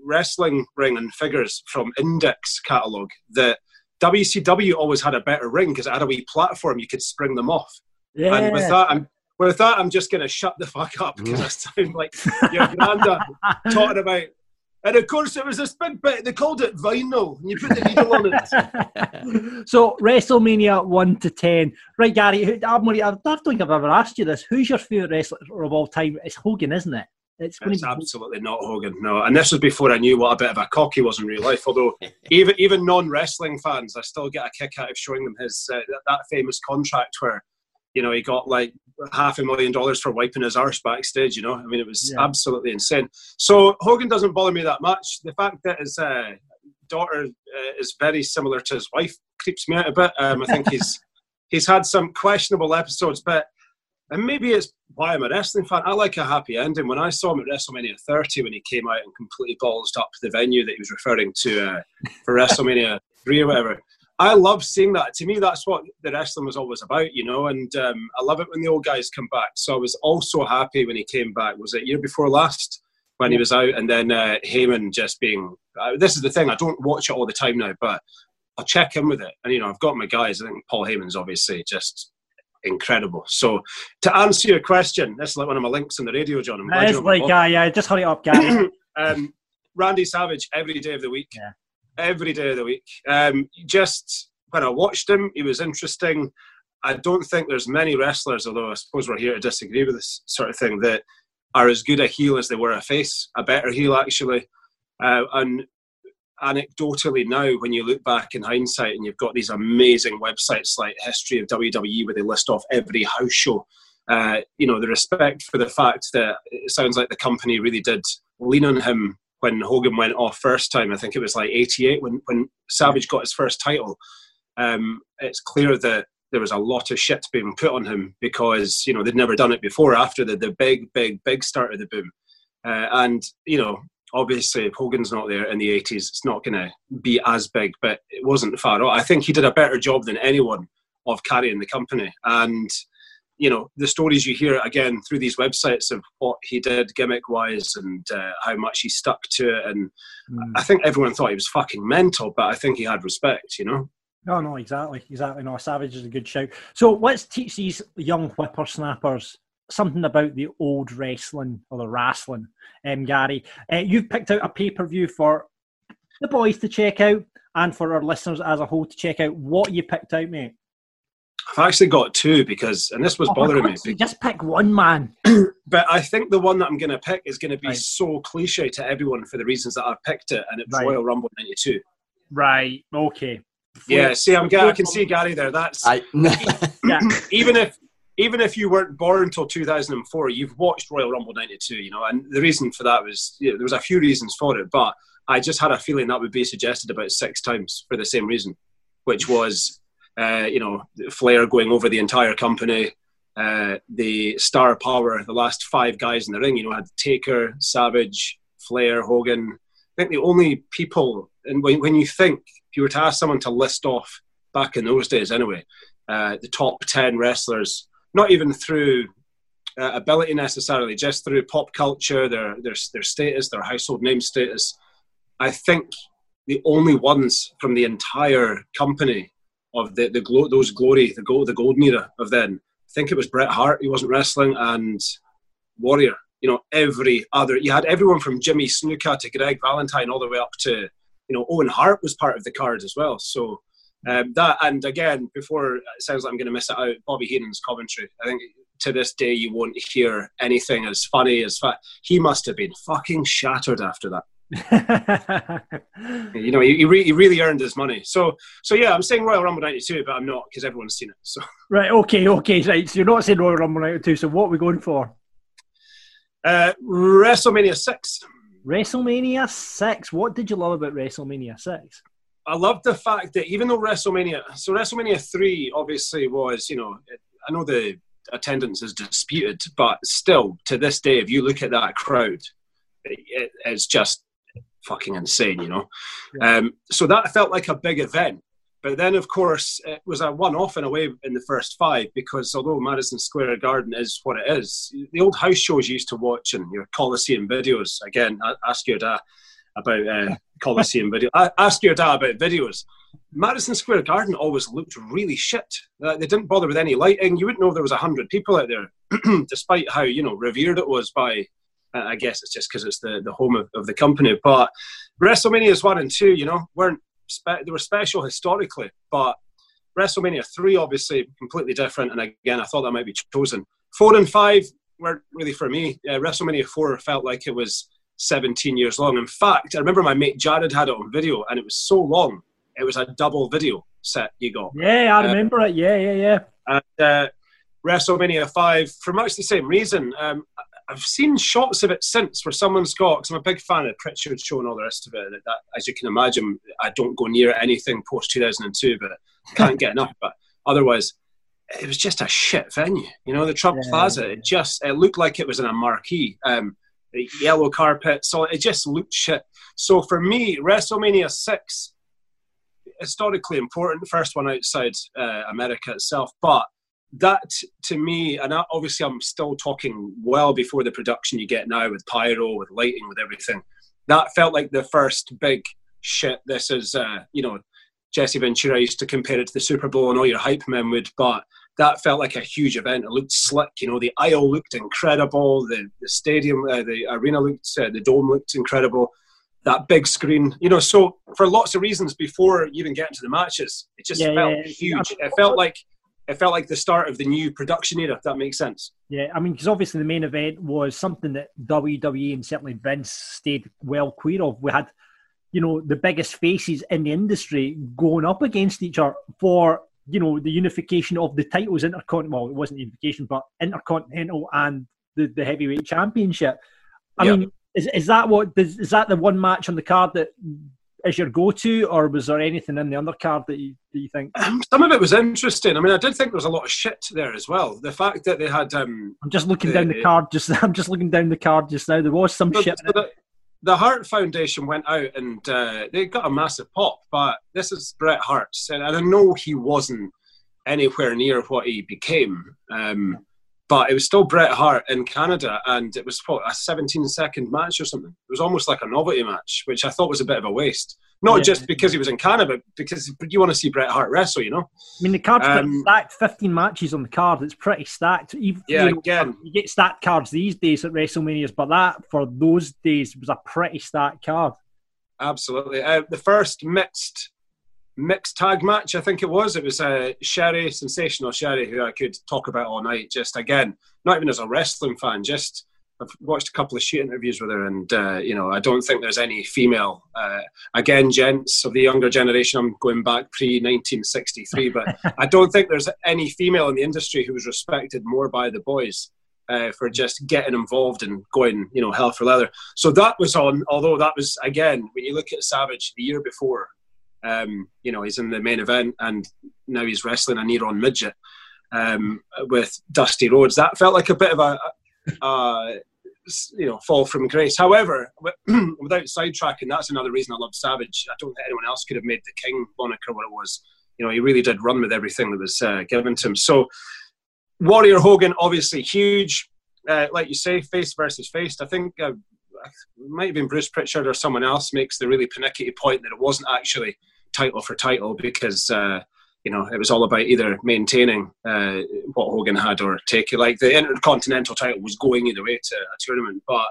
wrestling ring and figures from Index catalog that WCW always had a better ring because it had a wee platform you could spring them off. Yeah. And with that, I'm with that, I'm just going to shut the fuck up because I sound like your granddad talking about. And of course, it was this big bit. They called it vinyl, and you put the needle on it. so WrestleMania one to ten, right, Gary? I don't think I've ever asked you this. Who's your favorite wrestler of all time? It's Hogan, isn't it? It's, it's absolutely not Hogan, no. And this was before I knew what a bit of a cock he was in real life. Although even even non wrestling fans, I still get a kick out of showing them his uh, that famous contract where you know, he got like half a million dollars for wiping his arse backstage. You know, I mean, it was yeah. absolutely insane. So Hogan doesn't bother me that much. The fact that his uh, daughter uh, is very similar to his wife creeps me out a bit. Um, I think he's he's had some questionable episodes, but and maybe it's why I'm a wrestling fan. I like a happy ending. When I saw him at WrestleMania 30, when he came out and completely ballsed up the venue that he was referring to uh, for WrestleMania 3 or whatever, I love seeing that. To me, that's what the wrestling was always about, you know. And um, I love it when the old guys come back. So I was also happy when he came back. Was it year before last when he was out? And then uh, Heyman just being. Uh, this is the thing. I don't watch it all the time now, but I'll check in with it. And you know, I've got my guys. I think Paul Heyman's obviously just incredible. So to answer your question, this is like one of my links on the radio, John. I'm it's like, yeah, yeah. Just hurry up, guys. um, Randy Savage every day of the week. Yeah every day of the week. Um, just when I watched him, he was interesting. I don't think there's many wrestlers, although I suppose we're here to disagree with this sort of thing, that are as good a heel as they were a face, a better heel actually. Uh, and anecdotally now, when you look back in hindsight and you've got these amazing websites like History of WWE where they list off every house show, uh, you know, the respect for the fact that it sounds like the company really did lean on him when Hogan went off first time. I think it was like '88 when when Savage got his first title. Um, it's clear that there was a lot of shit being put on him because you know they'd never done it before after the the big big big start of the boom, uh, and you know obviously if Hogan's not there in the 80s, it's not going to be as big, but it wasn't far off. I think he did a better job than anyone of carrying the company and you know the stories you hear again through these websites of what he did gimmick wise and uh, how much he stuck to it and mm. i think everyone thought he was fucking mental but i think he had respect you know no no exactly exactly no savage is a good shout so let's teach these young whippersnappers something about the old wrestling or the wrestling um gary uh, you've picked out a pay-per-view for the boys to check out and for our listeners as a whole to check out what you picked out mate I've actually got two because, and this was oh, bothering me. Just pick one, man. but I think the one that I'm going to pick is going to be right. so cliche to everyone for the reasons that I've picked it, and it's right. Royal Rumble '92. Right. Okay. Before yeah. See, I'm. I can see Gary there. That's. I, yeah. Even if even if you weren't born until 2004, you've watched Royal Rumble '92. You know, and the reason for that was you know, there was a few reasons for it, but I just had a feeling that would be suggested about six times for the same reason, which was uh, you know, Flair going over the entire company, uh, the star power, the last five guys in the ring, you know, had Taker, Savage, Flair, Hogan. I think the only people, and when, when you think, if you were to ask someone to list off back in those days anyway, uh, the top 10 wrestlers, not even through uh, ability necessarily, just through pop culture, their, their, their status, their household name status, I think the only ones from the entire company of the, the glo- those glory, the gold, the golden era of then. I think it was Bret Hart. He wasn't wrestling, and Warrior. You know, every other. You had everyone from Jimmy Snuka to Greg Valentine, all the way up to you know Owen Hart was part of the card as well. So um, that, and again, before it sounds like I'm going to miss it out, Bobby Heenan's commentary. I think to this day you won't hear anything as funny as fat. He must have been fucking shattered after that. you know, he, he, re- he, really earned his money. So, so yeah, I'm saying Royal Rumble '92, but I'm not because everyone's seen it. So, right, okay, okay, right. So you're not saying Royal Rumble '92. So what are we going for? Uh, WrestleMania six. WrestleMania six. What did you love about WrestleMania six? I love the fact that even though WrestleMania, so WrestleMania three obviously was, you know, I know the attendance is disputed, but still to this day, if you look at that crowd, it, it's just fucking insane, you know. Yeah. Um, so that felt like a big event. But then, of course, it was a one-off in a way in the first five because although Madison Square Garden is what it is, the old house shows you used to watch and your Coliseum videos. Again, I ask your dad about uh, Coliseum video. Ask your dad about videos. Madison Square Garden always looked really shit. Uh, they didn't bother with any lighting. You wouldn't know there was a hundred people out there. despite how you know revered it was by. Uh, I guess it's just because it's the, the home of, of the company. But WrestleMania's one and two, you know, weren't spe- they were special historically, but WrestleMania three obviously completely different. And again, I thought that might be chosen. Four and five weren't really for me. Uh, WrestleMania four felt like it was 17 years long. In fact, I remember my mate Jared had it on video, and it was so long. It was a double video set you got. Yeah, I remember uh, it. Yeah, yeah, yeah. And uh, WrestleMania five, for much the same reason. Um, I've seen shots of it since where someone's got, because I'm a big fan of Prichard show and all the rest of it. That, that, as you can imagine, I don't go near anything post 2002, but can't get enough. But otherwise, it was just a shit venue. You know, the Trump yeah. Plaza, it just it looked like it was in a marquee. Um, yellow carpet, so it just looked shit. So for me, WrestleMania 6, historically important, first one outside uh, America itself, but that to me, and obviously I'm still talking well before the production you get now with pyro, with lighting, with everything. That felt like the first big shit. This is, uh, you know, Jesse Ventura used to compare it to the Super Bowl and all your hype men would, but that felt like a huge event. It looked slick, you know, the aisle looked incredible, the, the stadium, uh, the arena looked, uh, the dome looked incredible, that big screen, you know, so for lots of reasons before you even get into the matches, it just yeah, felt yeah, huge. It felt like it felt like the start of the new production era, if that makes sense. Yeah, I mean, because obviously the main event was something that WWE and certainly Vince stayed well clear of. We had, you know, the biggest faces in the industry going up against each other for, you know, the unification of the titles, intercontinental. Well, it wasn't unification, but intercontinental and the, the heavyweight championship. I yep. mean, is, is that what is, is that the one match on the card that is your go-to, or was there anything in the undercard that you, that you think? Um, some of it was interesting. I mean, I did think there was a lot of shit there as well. The fact that they had. Um, I'm just looking the, down the card. Just I'm just looking down the card just now. There was some so, shit. So the, the Hart Foundation went out and uh, they got a massive pop, but this is Bret Hart's, and I know he wasn't anywhere near what he became. Um, but it was still Bret Hart in Canada, and it was what, a 17 second match or something. It was almost like a novelty match, which I thought was a bit of a waste. Not yeah. just because he was in Canada, but because you want to see Bret Hart wrestle, you know. I mean, the card's um, stacked. 15 matches on the card. It's pretty stacked. Even, yeah, you know, again, you get stacked cards these days at WrestleManias, but that for those days was a pretty stacked card. Absolutely. Uh, the first mixed mixed tag match, I think it was. It was uh, Sherry, sensational Sherry, who I could talk about all night. Just again, not even as a wrestling fan, just I've watched a couple of shoot interviews with her, and uh, you know, I don't think there's any female. Uh, again, gents of the younger generation, I'm going back pre 1963, but I don't think there's any female in the industry who was respected more by the boys. Uh, for just getting involved and going, you know, hell for leather. So that was on. Although that was again, when you look at Savage the year before, um, you know, he's in the main event and now he's wrestling a Neron midget um, with Dusty Rhodes. That felt like a bit of a, a you know, fall from grace. However, without sidetracking, that's another reason I love Savage. I don't think anyone else could have made the King moniker what it was. You know, he really did run with everything that was uh, given to him. So, Warrior Hogan, obviously huge. Uh, like you say, face versus face. I think uh, it might have been Bruce Prichard or someone else makes the really panicky point that it wasn't actually title for title because uh, you know it was all about either maintaining uh, what Hogan had or taking like the Intercontinental title was going either way to a tournament, but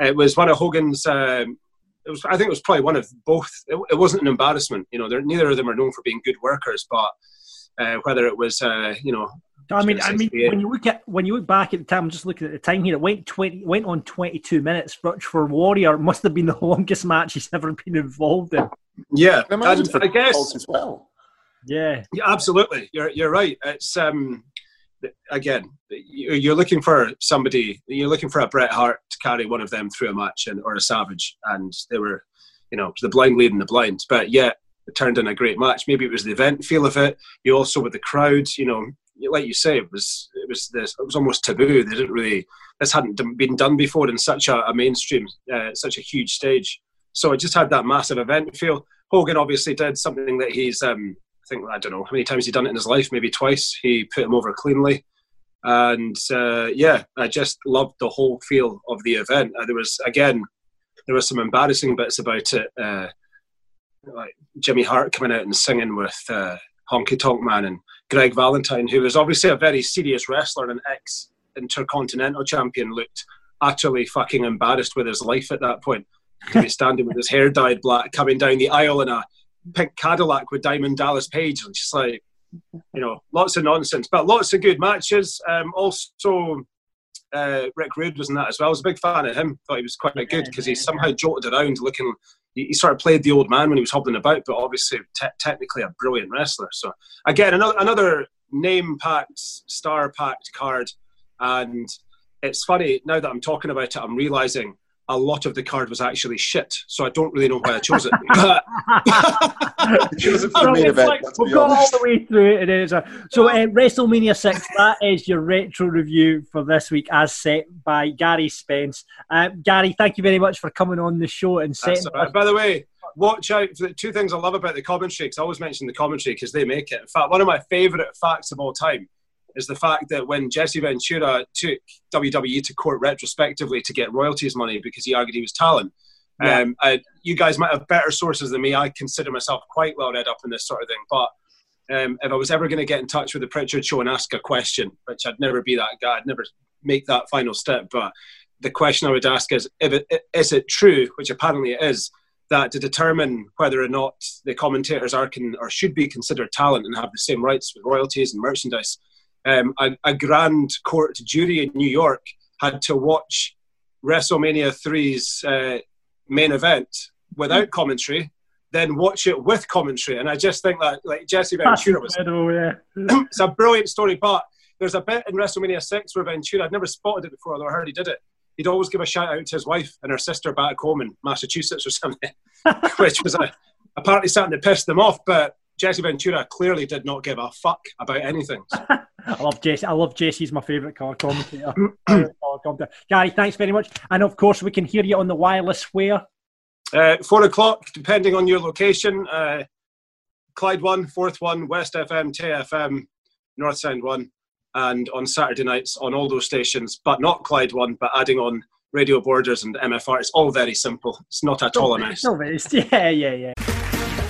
it was one of Hogan's. Um, it was, I think it was probably one of both. It, it wasn't an embarrassment, you know. Neither of them are known for being good workers, but uh, whether it was, uh, you know, I mean, I mean, when you look at when you look back at the time, I'm just looking at the time here. It went twenty, went on 22 minutes, which for Warrior must have been the longest match he's ever been involved in. Yeah, and I guess as well. Yeah. yeah, absolutely. You're you're right. It's um, again, you're looking for somebody. You're looking for a Bret Hart to carry one of them through a match, and or a Savage, and they were, you know, the blind leading the blind. But yet, it turned in a great match. Maybe it was the event feel of it. You also with the crowd, you know, like you say, it was it was this it was almost taboo. They didn't really this hadn't been done before in such a, a mainstream, uh, such a huge stage. So it just had that massive event feel. Hogan obviously did something that he's um, I think I don't know how many times he'd done it in his life, maybe twice. He put him over cleanly, and uh, yeah, I just loved the whole feel of the event. Uh, there was again, there was some embarrassing bits about it, uh, like Jimmy Hart coming out and singing with uh, Honky Tonk Man and Greg Valentine, who was obviously a very serious wrestler and ex Intercontinental Champion looked utterly fucking embarrassed with his life at that point. To be standing with his hair dyed black, coming down the aisle in a pink Cadillac with Diamond Dallas Page, and just like, you know, lots of nonsense, but lots of good matches. Um, also, uh, Rick Rude was in that as well. I was a big fan of him. Thought he was quite good because he somehow jolted around, looking. He, he sort of played the old man when he was hobbling about, but obviously te- technically a brilliant wrestler. So again, another another name packed, star packed card, and it's funny now that I'm talking about it. I'm realizing a lot of the card was actually shit, so I don't really know why I chose it. But Choose it for So the main it's event. like let's we've be got all the way through it. It is a, so uh, WrestleMania six. That is your retro review for this week, as set by Gary Spence. Uh, Gary, thank you very much for coming on the show and That's setting. all right. By the way, watch out for the two things I love about the commentary, because I always mention the commentary because they make it. In fact, one of my favourite facts of all time is the fact that when Jesse Ventura took WWE to court retrospectively to get royalties money because he argued he was talent. Yeah. Um, I, you guys might have better sources than me. I consider myself quite well read up in this sort of thing. But um, if I was ever going to get in touch with the Prichard Show and ask a question, which I'd never be that guy, I'd never make that final step. But the question I would ask is: if it, is it true, which apparently it is, that to determine whether or not the commentators are can or should be considered talent and have the same rights with royalties and merchandise, um, a, a grand court jury in New York had to watch WrestleMania 3's uh, main event without commentary, then watch it with commentary. And I just think that like Jesse Ventura was incredible, yeah. it's a brilliant story. But there's a bit in WrestleMania 6 where Ventura, I'd never spotted it before, although I heard he did it. He'd always give a shout out to his wife and her sister back home in Massachusetts or something, which was a, apparently something that pissed them off. But Jesse Ventura clearly did not give a fuck about anything. I love Jesse. I love Jesse's my favourite colour commentator. Favourite colour commentator. Gary, thanks very much. And of course, we can hear you on the wireless where. Uh, four o'clock, depending on your location. Uh, Clyde 1, Forth 1, West FM, TFM, North Sound 1, and on Saturday nights on all those stations, but not Clyde 1, but adding on Radio Borders and MFR. It's all very simple. It's not at all a mess. No, but it's, yeah, yeah, yeah.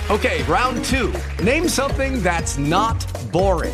Okay, round two. Name something that's not boring.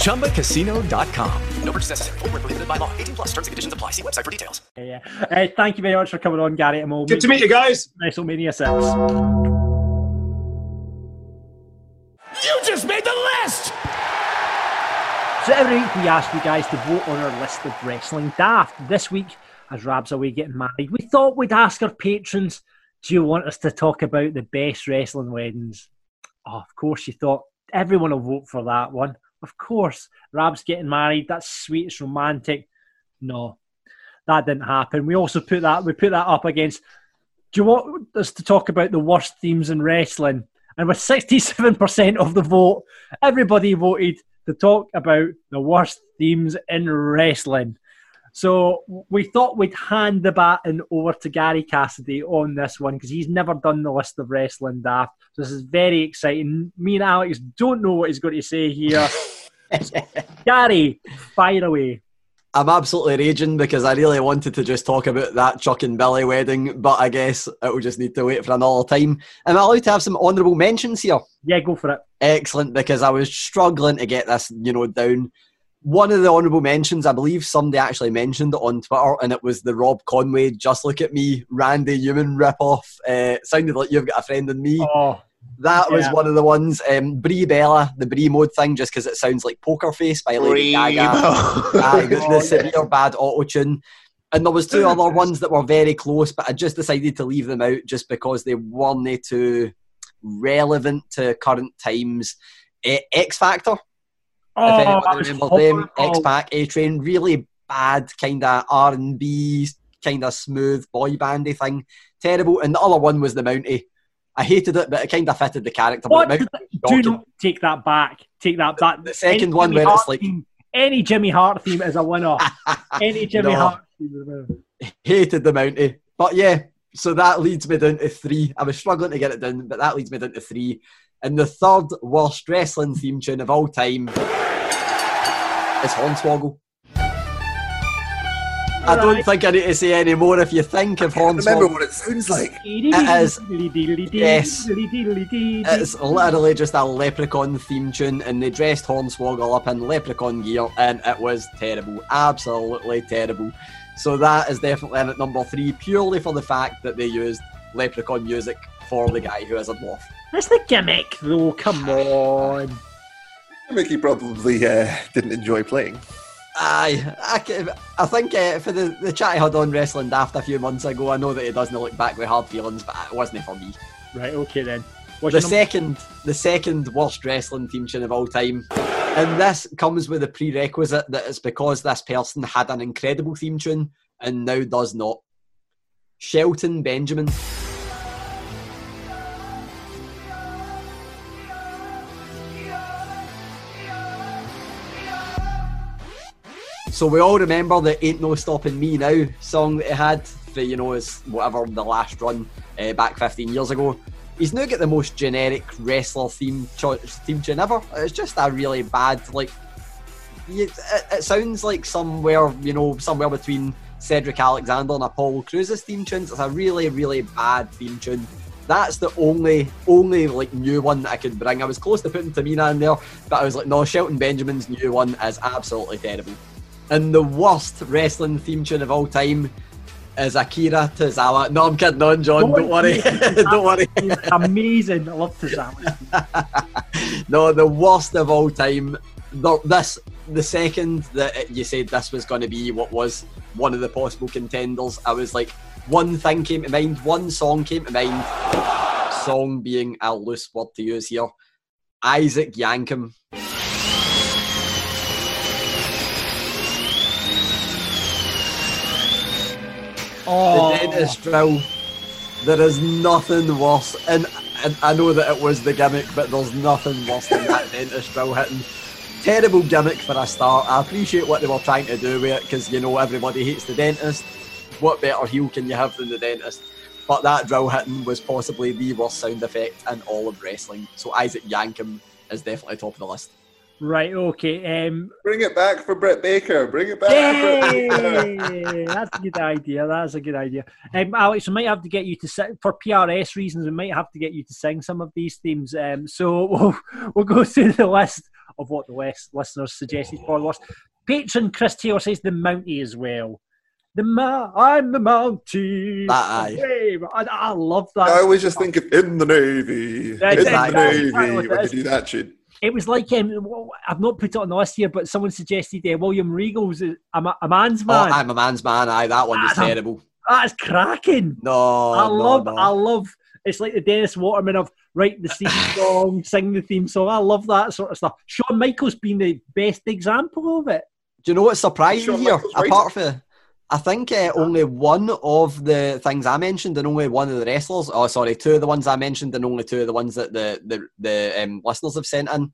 ChumbaCasino.com. No purchase necessary. Void where prohibited by law. 18 plus terms and conditions apply. See website for details. yeah, yeah. Uh, thank you very much for coming on, Gary. And we'll Good to meet you guys. WrestleMania 6. You just made the list! So every week we ask you guys to vote on our list of wrestling daft. This week, as Rab's away getting married, we thought we'd ask our patrons, do you want us to talk about the best wrestling weddings? Oh, of course you thought everyone will vote for that one. Of course, Rab's getting married. That's sweet. It's romantic. No, that didn't happen. We also put that we put that up against. Do you want us to talk about the worst themes in wrestling? And with sixty-seven percent of the vote, everybody voted to talk about the worst themes in wrestling. So we thought we'd hand the baton over to Gary Cassidy on this one because he's never done the list of wrestling daft. So this is very exciting. Me and Alex don't know what he's going to say here. Gary, fire away. I'm absolutely raging because I really wanted to just talk about that Chuck and Billy wedding, but I guess it will just need to wait for another time. Am I allowed to have some honourable mentions here? Yeah, go for it. Excellent, because I was struggling to get this, you know, down. One of the honourable mentions, I believe somebody actually mentioned it on Twitter, and it was the Rob Conway "Just Look at Me" Randy Newman ripoff. Uh, sounded like you've got a friend in me. Oh, That was Yeah. one of the ones. Um, Brie Bella, the Brie mode thing, just because it sounds like Poker Face by Lady Gaga. Aye, the, the severe bad auto tune. And there was two other ones that were very close, but I just decided to leave them out just because they weren't too relevant to current times. Eh, X Factor, Oh, if anyone was remembers them. X Pac, A Train, really bad kind of R and B, kind of smooth boy bandy thing, terrible. And the other one was the Mountie. I hated it, but it kind of fitted the character. What? But the Do not take that back. Take that back. the second Any one Jimmy where it's like- theme, any Jimmy Hart theme is a winner. any Jimmy No. Hart theme is a winner. hated the Mountie. But yeah, so that leads me down to three. I was struggling to get it down, but that leads me down to three. And the third worst wrestling theme tune of all time is Hornswoggle. I don't Right. think I need to say any more. If you think of Hornswoggle, Remember what it sounds like. It is. Yes. It's literally just a leprechaun theme tune, and they dressed Hornswoggle up in leprechaun gear, and it was terrible. Absolutely terrible. So that is definitely in at number three, purely for the fact that they used leprechaun music for the guy who is a dwarf. That's the gimmick, though. Come on. Mickey probably uh, didn't enjoy playing. Aye, I, I think uh, for the, the chat I had on Wrestling Daft a few months ago, I know that he doesn't look back with hard feelings, but it wasn't for me. Right, okay then. What's the your number- second, the second worst wrestling team tune of all time, and this comes with a prerequisite that it's because this person had an incredible theme tune and now does not. Shelton Benjamin. So we all remember the "Ain't No Stopping Me Now" song that he had for you know his whatever the last run uh, back 15 years ago. He's now got the most generic wrestler theme cho- theme tune ever. It's just a really bad like. It, it sounds like somewhere you know somewhere between Cedric Alexander and Apollo Crews's theme tunes. It's a really really bad theme tune. That's the only only like new one that I could bring. I was close to putting Tamina in there, but I was like, no, Shelton Benjamin's new one is absolutely terrible. And the worst wrestling theme tune of all time is Akira Tozawa. No, I'm kidding on, John. Don't worry. Don't worry. Amazing. I love Tozawa. No, the worst of all time. The, this the second that you said this was going to be what was one of the possible contenders, I was like, one thing came to mind, one song came to mind. Song being a loose word to use here. Isaac Yankem. Oh. The dentist drill. There is nothing worse, and, and I know that it was the gimmick, but there's nothing worse than that dentist drill hitting. Terrible gimmick for a start. I appreciate what they were trying to do with it because you know everybody hates the dentist. What better heel can you have than the dentist? But that drill hitting was possibly the worst sound effect in all of wrestling. So Isaac Yankem is definitely top of the list. Right, okay. Um, Bring it back for Britt Baker. Bring it back for Britt Baker. Yay! That's a good idea. That's a good idea. Um, Alex, we might have to get you to sing for PRS reasons. We might have to get you to sing some of these themes. Um, so we'll we'll go through the list of what the West listeners suggested for the list. Patron Chris Taylor says the Mountie as well. The ma- I'm the Mountie. That aye. I, I love that. I always just think of in the Navy. Yeah, in the. Navy Exactly what when it you do that shit. It was like um, I've not put it on the list here, but someone suggested uh, William Regal's uh, a, a man's Oh, man. I'm a man's man. Aye, that one was That's a- terrible. That's cracking. No, I no, love, no. I love. It's like the Dennis Waterman of write the theme song, sing the theme song. I love that sort of stuff. Shawn Michaels being the best example of it. Do you know what's surprising Shawn here? Michaels, right? Apart from, I think uh, only one of the things I mentioned, and only one of the wrestlers. Oh, sorry, two of the ones I mentioned, and only two of the ones that the the the um, listeners have sent in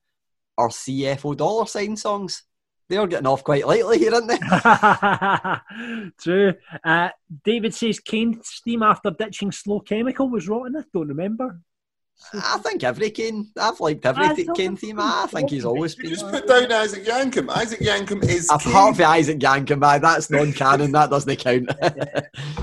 are CFO dollar sign songs. They're getting off quite lightly here, aren't they? True. Uh, David says Kane's theme after ditching Slow Chemical was rotten. I don't remember. I think every Kane, I've liked every I t- don't Kane theme. I think he's always been. Just put down Isaac Yankem. Isaac Yankem is Apart from Isaac Yankem, aye, that's non-canon. that doesn't count.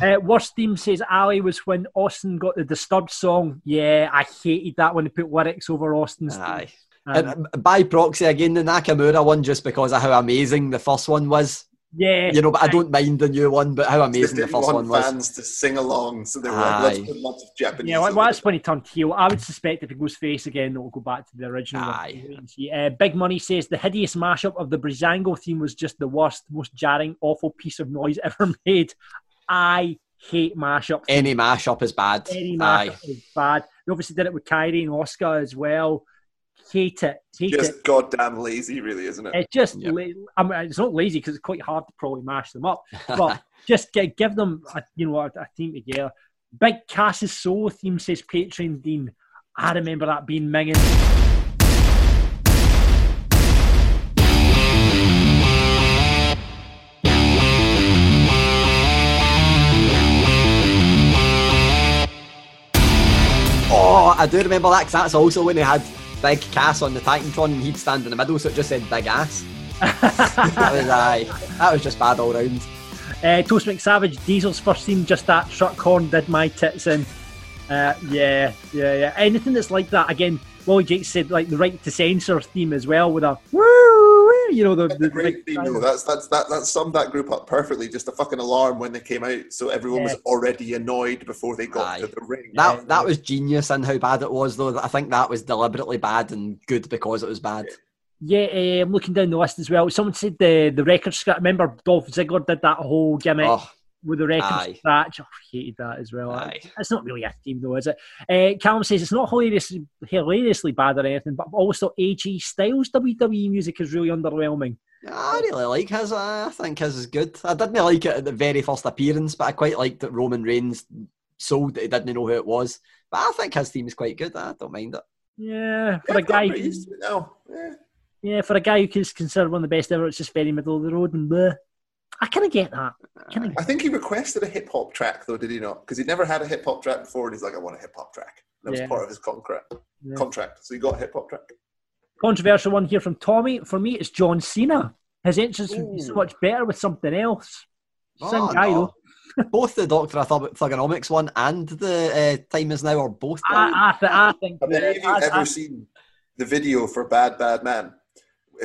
Uh, worst theme says Ali was when Austin got the Disturbed song. Yeah, I hated that when they put lyrics over Austin's. Aye. Um, and by proxy, again, the Nakamura one, just because of how amazing the first one was. Yeah, You know, but I don't mind the new one, but how amazing the first want one was. fans to sing along, so they were like, let's Aye. put lots of Japanese. Yeah, well, over well, that's when he turned heel. I would suspect if he goes face again, it'll go back to the original. one. Uh, Big Money says the hideous mashup of the Breezango theme was just the worst, most jarring, awful piece of noise ever made. I hate mashups. Any mashup is bad. Any Aye. mashup is bad. They obviously did it with Kyrie and Oscar as well. Hate it. Hate it. Just goddamn lazy, really, isn't it? It's just, la- I mean, it's not lazy because it's quite hard to probably mash them up, but just give, give them, a, you know, a, a team together. Big Cass's solo theme says Patreon Dean. I remember that being minging. Oh, I do remember that because that's also when he had Big Cass on the Titantron and he'd stand in the middle, so it just said Big Ass. that was aye. That was just bad all round. Uh, Toast McSavage, Diesel's first theme, just that truck horn did my tits in. Uh, yeah, yeah, yeah. Anything that's like that again. Wally Jake said like the right to censor theme as well with a woo you know the, the Great theme though. That's that's that that summed that group up perfectly. Just a fucking alarm when they came out, so everyone was already annoyed before they got to the ring. That that was genius and how bad it was, though. I think that was deliberately bad and good because it was bad. Yeah, uh, I'm looking down the list as well. Someone said the the record scratch. Remember, Dolph Ziggler did that whole gimmick Oh, with the record aye. scratch. Oh, I hated that as well. It's not really a theme though, is it? Uh, Callum says it's not hilariously, hilariously bad or anything, but also AJ Styles WWE music is really underwhelming. I really like his. uh, I think his is good. I didn't like it at the very first appearance, but I quite liked that Roman Reigns sold that he didn't know who it was. But I think his theme is quite good. I don't mind it. Yeah, for a guy. Who, no. yeah, for a guy who is considered one of the best ever, it's just very middle of the road and bleh. I kind of get that. Kinda I think he requested a hip hop track though, did he not? Because he'd never had a hip hop track before, and he's like, "I want a hip hop track." That was Yeah. part of his contract. Yeah. Contract. So he got a hip hop track. Controversial one here from Tommy. For me, it's John Cena. His entrance would be so much better with something else. Same Oh, guy no. though. both the Doctor I thought Thuganomics one and the uh, Time Is Now are both. I, I, th- I think. Have any of you I- ever I- seen the video for "Bad Bad Man"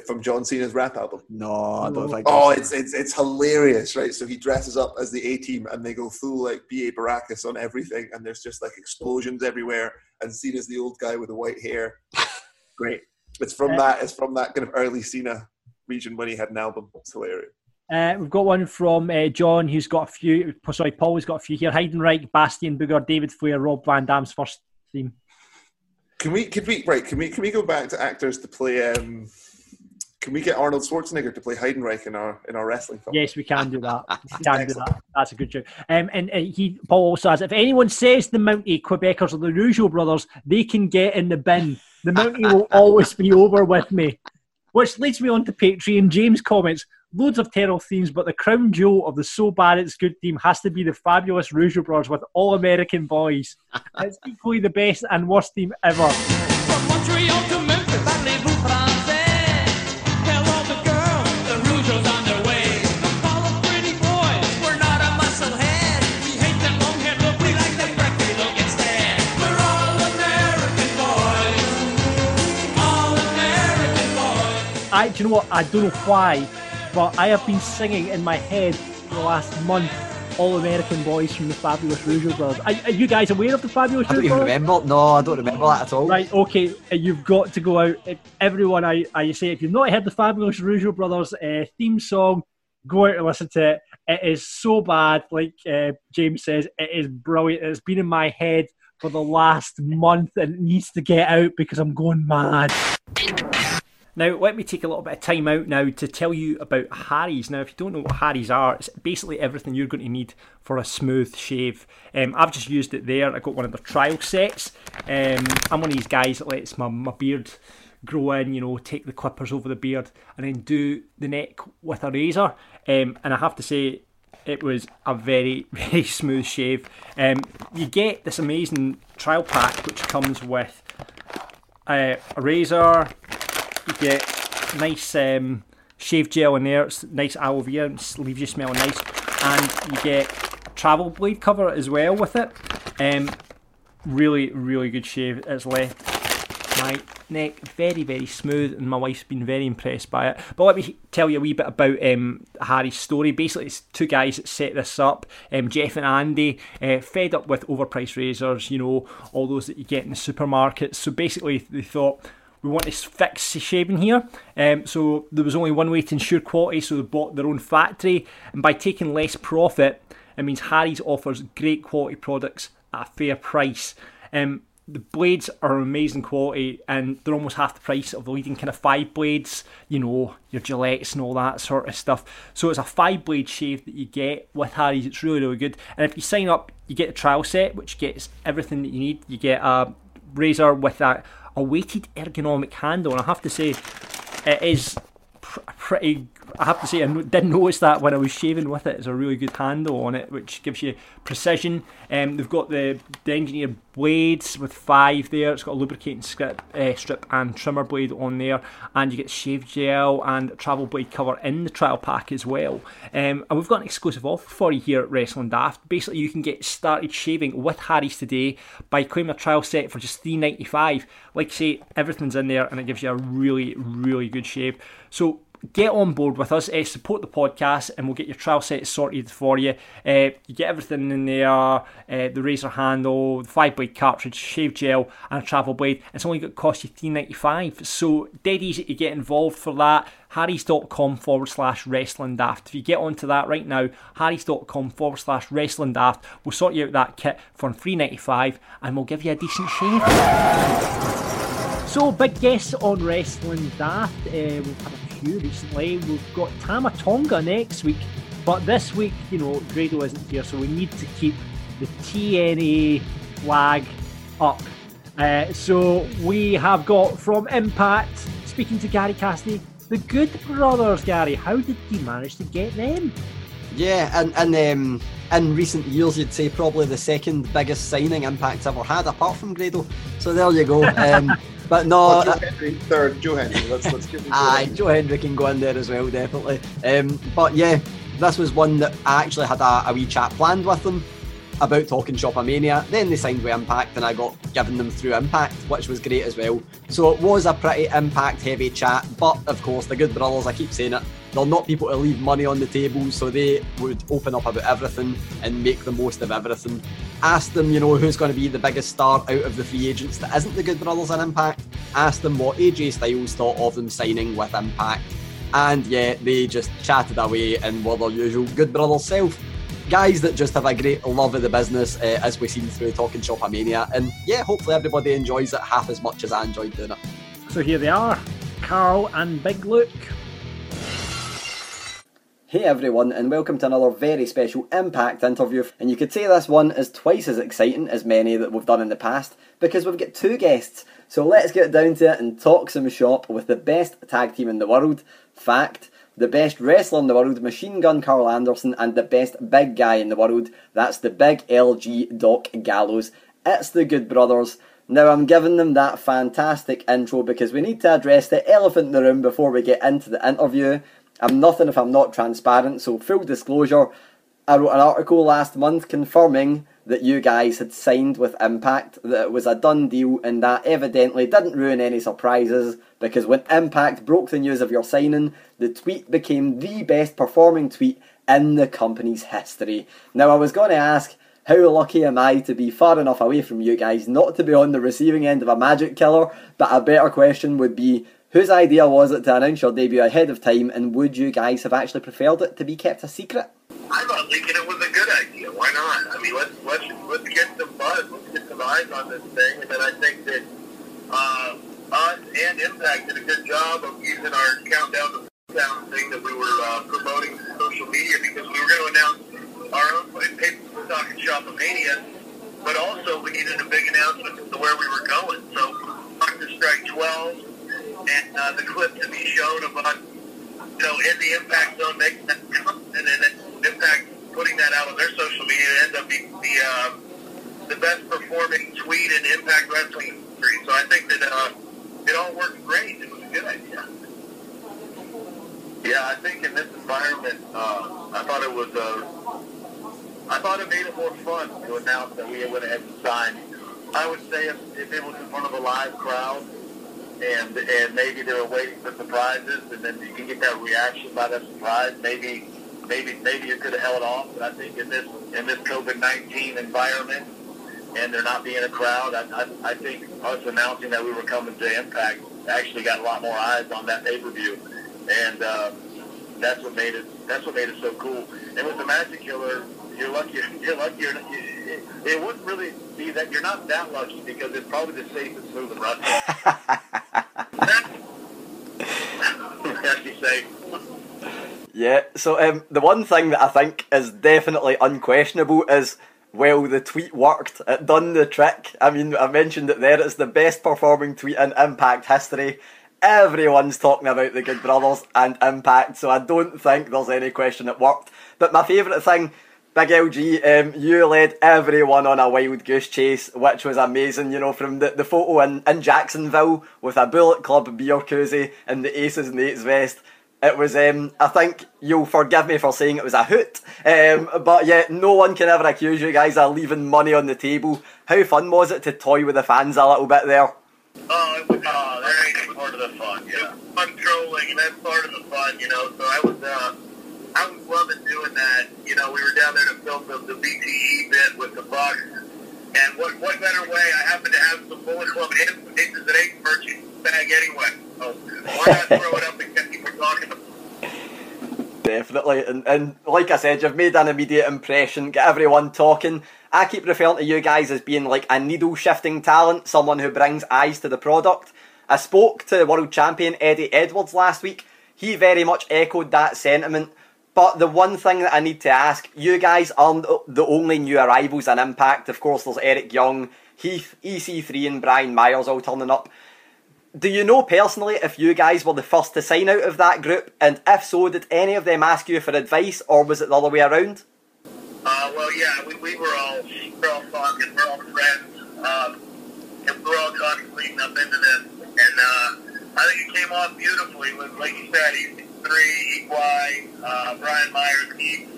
from John Cena's rap album? No, I don't think. Oh, it's it's it's hilarious, right? So he dresses up as the A team, and they go full like B.A. Baracus on everything, and there's just like explosions everywhere. And Cena's the old guy with the white hair. Great. It's from that. It's from that kind of early Cena region when he had an album. It's hilarious. Uh, we've got one from uh, John, who's got a few. Sorry, Paul has got a few here. Heidenreich, Bastion Booger, David Flair, Rob Van Dam's first theme. Can we? Can we? Right? Can we? Can we go back to actors to play? Um, can we get Arnold Schwarzenegger to play Heidenreich in our in our wrestling film? Yes, we can do that. We can do that. That's a good joke. Um, and uh, he Paul also says, if anyone says the Mountie Quebecers or the Rougeau brothers, they can get in the bin. The Mountie will always be over with me. Which leads me on to Patreon. James comments, loads of terrible themes, but the crown jewel of the so bad it's good theme has to be the fabulous Rougeau brothers with all American boys. It's equally the best and worst theme ever. I, do you know what? I don't know why, but I have been singing in my head for the last month. All American boys from the Fabulous Rougeau Brothers. Are, are you guys aware of the Fabulous I don't even Brothers? remember. No, I don't remember that at all. Right, okay, uh, you've got to go out. Uh, Everyone, I, I say, if you've not heard the Fabulous Rougeau Brothers uh, theme song, go out and listen to it. It is so bad, like uh, James says, it is brilliant. It's been in my head for the last month and it needs to get out because I'm going mad. Now, let me take a little bit of time out now to tell you about Harry's. Now, if you don't know what Harry's are, it's basically everything you're going to need for a smooth shave. Um, I've just used it there. I got one of the trial sets. Um, I'm one of these guys that lets my, my beard grow in, you know, take the clippers over the beard and then do the neck with a razor. Um, and I have to say, it was a very, very smooth shave. Um, you get this amazing trial pack which comes with uh, a razor, you get nice um, shave gel in there. It's nice aloe vera, and leaves you smelling nice. And you get a travel blade cover as well with it. Um, really, really good shave. It's left my neck very, very smooth, and my wife's been very impressed by it. But let me tell you a wee bit about um, Harry's story. Basically, it's two guys that set this up um, Jeff and Andy, uh, fed up with overpriced razors, you know, all those that you get in the supermarkets. So basically, they thought, we want to fix the shaving here. Um, so there was only one way to ensure quality, so they bought their own factory. And by taking less profit, it means Harry's offers great quality products at a fair price. Um, the blades are amazing quality and they're almost half the price of the leading kind of five blades, you know, your Gillettes and all that sort of stuff. So it's a five blade shave that you get with Harry's. It's really, really good. And if you sign up, you get a trial set, which gets everything that you need. You get a razor with a, a weighted ergonomic handle, and I have to say, it is pr- pretty I have to say, I no- did notice that when I was shaving with it. It's a really good handle on it, which gives you precision. Um, they've got the, the engineered blades with five there. It's got a lubricating strip, uh, strip and trimmer blade on there, and you get shave gel and travel blade cover in the trial pack as well. Um, and we've got an exclusive offer for you here at Wrestling Daft. Basically, you can get started shaving with Harry's today by claiming a trial set for just three ninety five. Like I say, everything's in there, and it gives you a really, really good shave. So get on board with us, uh, support the podcast, and we'll get your trial set sorted for you. Uh, you get everything in there uh, the razor handle, the five blade cartridge, shave gel, and a travel blade. It's only going to cost you three ninety five. So, dead easy to get involved for that. Harrys.com forward slash wrestling daft. If you get onto that right now, Harrys.com forward slash wrestling daft, we'll sort you out that kit for three ninety five, and we'll give you a decent shave. So, big guests on Wrestling Daft. Uh, we've had a few recently. We've got Tama Tonga next week, but this week, you know, Grado isn't here, so we need to keep the TNA flag up. Uh, so, we have got from Impact, speaking to Gary Cassidy, the Good Brothers. Gary, how did you manage to get them? Yeah, and, and um, in recent years, you'd say probably the second biggest signing Impact's ever had, apart from Grado. So there you go. Um, but no, Oh, Joe uh, Henry, third, Joe Henry. Let's, let's give him Joe Aye, Henry. Joe Hendry can go in there as well, definitely. Um, but yeah, this was one that I actually had a, a wee chat planned with them about talking Shopomania. Then they signed with Impact, and I got given them through Impact, which was great as well. So it was a pretty Impact heavy chat. But of course, the Good Brothers, I keep saying it, they're not people to leave money on the table, so they would open up about everything and make the most of everything. Ask them, you know, who's going to be the biggest star out of the free agents that isn't the Good Brothers in Impact. Ask them what AJ Styles thought of them signing with Impact. And yeah, they just chatted away and were their usual Good Brothers self. Guys that just have a great love of the business, uh, as we've seen through Talking Shopomania. And yeah, hopefully everybody enjoys it half as much as I enjoyed doing it. So here they are, Karl and Big Luke. Hey everyone, and welcome to another very special Impact interview. And you could say this one is twice as exciting as many that we've done in the past because we've got two guests. So let's get down to it and talk some shop with the best tag team in the world, Fact, the best wrestler in the world, Machine Gun Karl Anderson, and the best big guy in the world. That's the big LG Doc Gallows. It's the Good Brothers. Now I'm giving them that fantastic intro because we need to address the elephant in the room before we get into the interview. I'm nothing if I'm not transparent, so full disclosure, I wrote an article last month confirming that you guys had signed with Impact, that it was a done deal, and that evidently didn't ruin any surprises because when Impact broke the news of your signing, the tweet became the best performing tweet in the company's history. Now, I was going to ask, how lucky am I to be far enough away from you guys not to be on the receiving end of a magic killer? But a better question would be, whose idea was it to announce your debut ahead of time, and would you guys have actually preferred it to be kept a secret? I thought thinking it was a good idea. Why not? I mean, let's let's let's get some buzz, let's get some eyes on this thing, and then I think that uh, us and Impact did a good job of using our countdown to down thing that we were uh, promoting to social media because we were going to announce our own paper stock and shopomania, but also we needed a big announcement as to where we were going. So, Doctor Strike 12 and uh, the clip to be shown of us, you know, in the Impact Zone making that announcement, and then Impact putting that out on their social media ends up being the uh, the best performing tweet in Impact Wrestling history. So I think that uh, it all worked great. It was a good idea. Yeah, I think in this environment, uh, I thought it was uh, I thought it made it more fun to announce that we went ahead and signed. I would say if, if it was in front of a live crowd and and maybe they were waiting for surprises and then you can get that reaction by that surprise, maybe maybe maybe you could have held off. But I think in this in this COVID nineteen environment and there not being a crowd, I, I, I think us announcing that we were coming to Impact actually got a lot more eyes on that pay per view, and uh, that's what made it that's what made it so cool. And with the Magic Killer, you're lucky. You're lucky. You're, it, it wouldn't really be that you're not that lucky because it's probably the safest move in wrestling. As you say. Yeah, so um, the one thing that I think is definitely unquestionable is well, the tweet worked. It done the trick. I mean, I mentioned it there. It's the best performing tweet in Impact history. everyone's talking about the Good Brothers and Impact, so I don't think there's any question it worked. But my favourite thing, Big LG, um, you led everyone on a wild goose chase, which was amazing. You know, from the, the photo in, in Jacksonville with a Bullet Club beer koozie and the Aces and Eights vest. It was, um, I think you'll forgive me for saying it was a hoot, um, but yeah, no one can ever accuse you guys of leaving money on the table. How fun was it to toy with the fans a little bit there? Oh, it was, uh, that ain't part of the fun, yeah. Fun trolling, and that's part of the fun, you know. So I was, uh, I was loving doing that. You know, we were down there to film the, the BTE bit with the Bucks, and what what better way? I happen to have some Bullet Club and some Aces and Eights merch bag anyway. So why not throw it up and get people talking? Definitely, and, and like I said, you've made an immediate impression, get everyone talking. I keep referring to you guys as being like a needle shifting talent, someone who brings eyes to the product. I spoke to world champion Eddie Edwards last week. He very much echoed that sentiment. But the one thing that I need to ask, you guys aren't the only new arrivals in Impact. Of course, there's Eric Young, Heath, EC3, and Brian Myers all turning up. Do you know personally if you guys were the first to sign out of that group? And if so, did any of them ask you for advice, or was it the other way around? Uh, well, yeah, we, we were all we're all talking, we're all friends, um, and we're all talking leading up into this, and uh, I think it came off beautifully. Like you said, he three, Equai, uh, Brian Myers, Keith.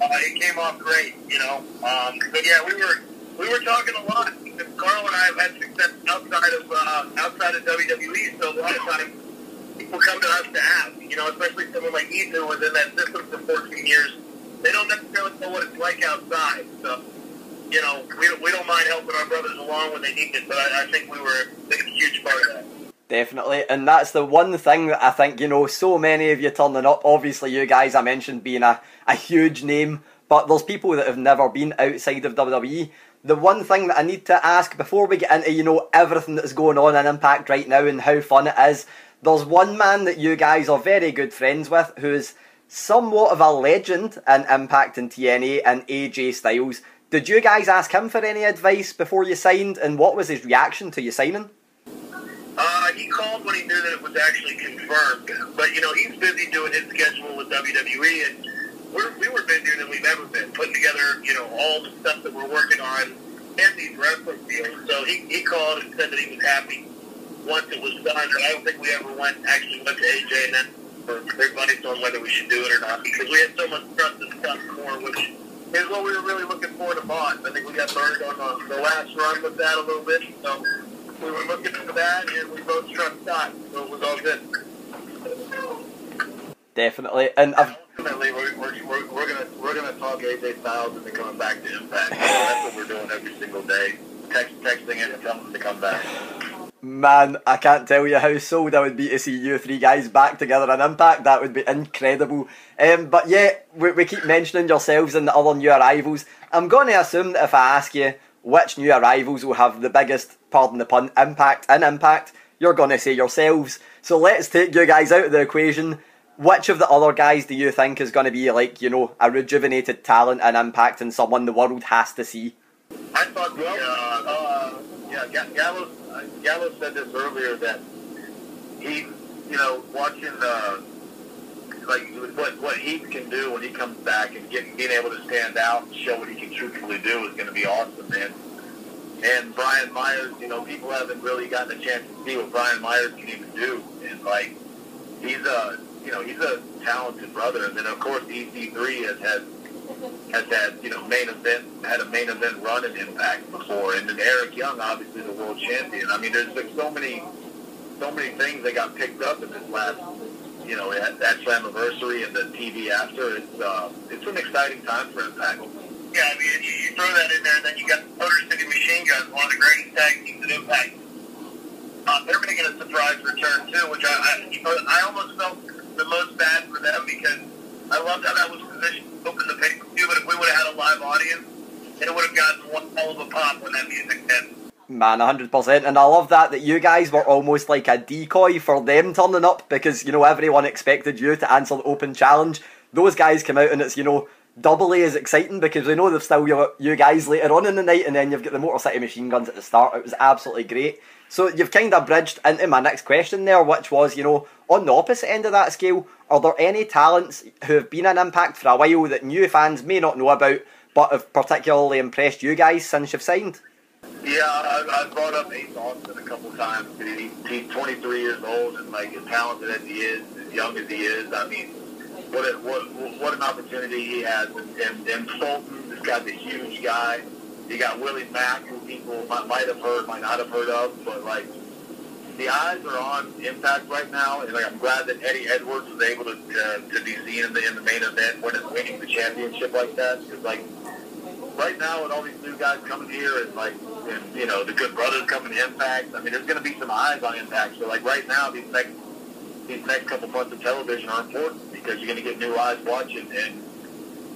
Uh, it came off great, you know. Um, but yeah, we were we were talking a lot. Carl and I have had success outside of uh, outside of WWE, so a lot of times people come to us to ask. You know, especially someone like Ethan who was in that system for 14 years. They don't necessarily know what it's like outside. So, you know, we, we don't mind helping our brothers along when they need it, but I, I think we were a huge part of that. Definitely, and that's the one thing that I think, you know, so many of you turning up. Obviously, you guys I mentioned being a, a huge name, but there's people that have never been outside of WWE. The one thing that I need to ask before we get into, you know, everything that's going on in Impact right now and how fun it is, there's one man that you guys are very good friends with who's somewhat of a legend in Impact and TNA and AJ Styles. Did you guys ask him for any advice before you signed, and what was his reaction to you signing? Uh, he called when he knew that it was actually confirmed. But, you know, he's busy doing his schedule with WWE, and we're, we were busier than we've ever been, putting together, you know, all the stuff that we're working on and these wrestling deals. So he, he called and said that he was happy once it was done. I don't think we ever went, actually went to AJ and then for everybody on whether we should do it or not, because we had so much trust in the customer, which is what we were really looking for to Bond. I think we got burned on the, the last run with that a little bit, so we were looking for that, and we both struck Scott, so it was all good. Definitely, and ultimately we're, we're, we're, we're gonna we're gonna talk AJ Styles into coming back to Impact. That's what we're doing every single day, Text, texting him and telling him to come back. Man, I can't tell you how sold I would be to see you three guys back together in Impact. That would be incredible. Um, but yeah, we, we keep mentioning yourselves and the other new arrivals. I'm going to assume that if I ask you which new arrivals will have the biggest, pardon the pun, impact in Impact, you're going to say yourselves. So let's take you guys out of the equation. Which of the other guys do you think is going to be like, you know, a rejuvenated talent in Impact and someone the world has to see? I thought the, uh, uh, yeah, uh, Gallows said this earlier that he, you know, watching, uh, like what what he can do when he comes back and getting being able to stand out and show what he can truthfully do is going to be awesome, man. And Brian Myers, you know, people haven't really gotten a chance to see what Brian Myers can even do, and like he's a, you know, he's a talented brother. And then of course EC3 has had has had, you know, main event, had a main event run in Impact before. And then Eric Young, obviously the world champion. I mean, there's like so many, so many things that got picked up in this last, you know, at that Slammiversary and the TV after. It's, uh, it's an exciting time for Impact. Yeah, I mean, you, throw that in there, and then you got Motor City Machine Guns, one of the greatest tag teams in Impact. Uh, they're making a surprise return too, which I, I, I almost felt the most bad for them because I loved how that was positioned open the pay per view. But if we would have had a live audience, it would have gotten one hell of a pop when that music. Man, 100%. And I love that, that you guys were almost like a decoy for them turning up because, you know, everyone expected you to answer the open challenge. Those guys come out and it's, you know, doubly as exciting because we know there's still you, you guys later on in the night, and then you've got the Motor City Machine Guns at the start. It was absolutely great. So you've kind of bridged into my next question there, which was, you know, on the opposite end of that scale, are there any talents who have been an impact for a while that new fans may not know about, but have particularly impressed you guys since you've signed? Yeah, I, I brought up Ace Austin a couple times. He, he's 23 years old and like as talented as he is, as young as he is. I mean, what a, what what an opportunity he has. And, and, and Fulton, this guy's a huge guy. You got Willie Mack, who people might, might have heard, might not have heard of, but like the eyes are on Impact right now, and like I'm glad that Eddie Edwards was able to uh, to be seen in the in the main event when winning the championship like that. Because like right now, with all these new guys coming here, and like and you know the good brothers coming to Impact, I mean there's going to be some eyes on Impact. So like right now, these next these next couple months of television are important because you're going to get new eyes watching and.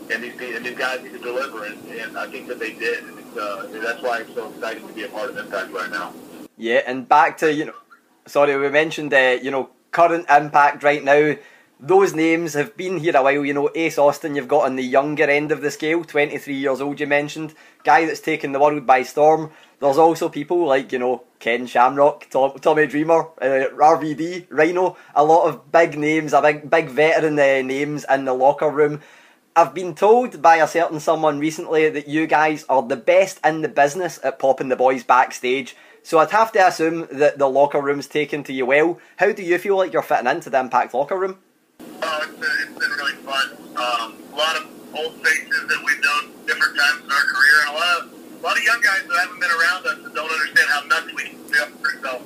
And these, and these guys need to deliver, and, and I think that they did. And it's, uh, that's why I'm so excited to be a part of Impact right now. Yeah, and back to you know, sorry, we mentioned uh, you know current impact right now. Those names have been here a while. You know, Ace Austin, you've got on the younger end of the scale, 23 years old. You mentioned guy that's taken the world by storm. There's also people like you know Ken Shamrock, Tom, Tommy Dreamer, uh, RVD, Rhino. A lot of big names, a big big veteran uh, names in the locker room. I've been told by a certain someone recently that you guys are the best in the business at popping the boys backstage. So I'd have to assume that the locker room's taken to you well. How do you feel like you're fitting into the Impact locker room? Oh, it's been, it's been really fun. Um, a lot of old faces that we've known different times in our career, and a lot of a lot of young guys that haven't been around us and don't understand how nuts we can up for. So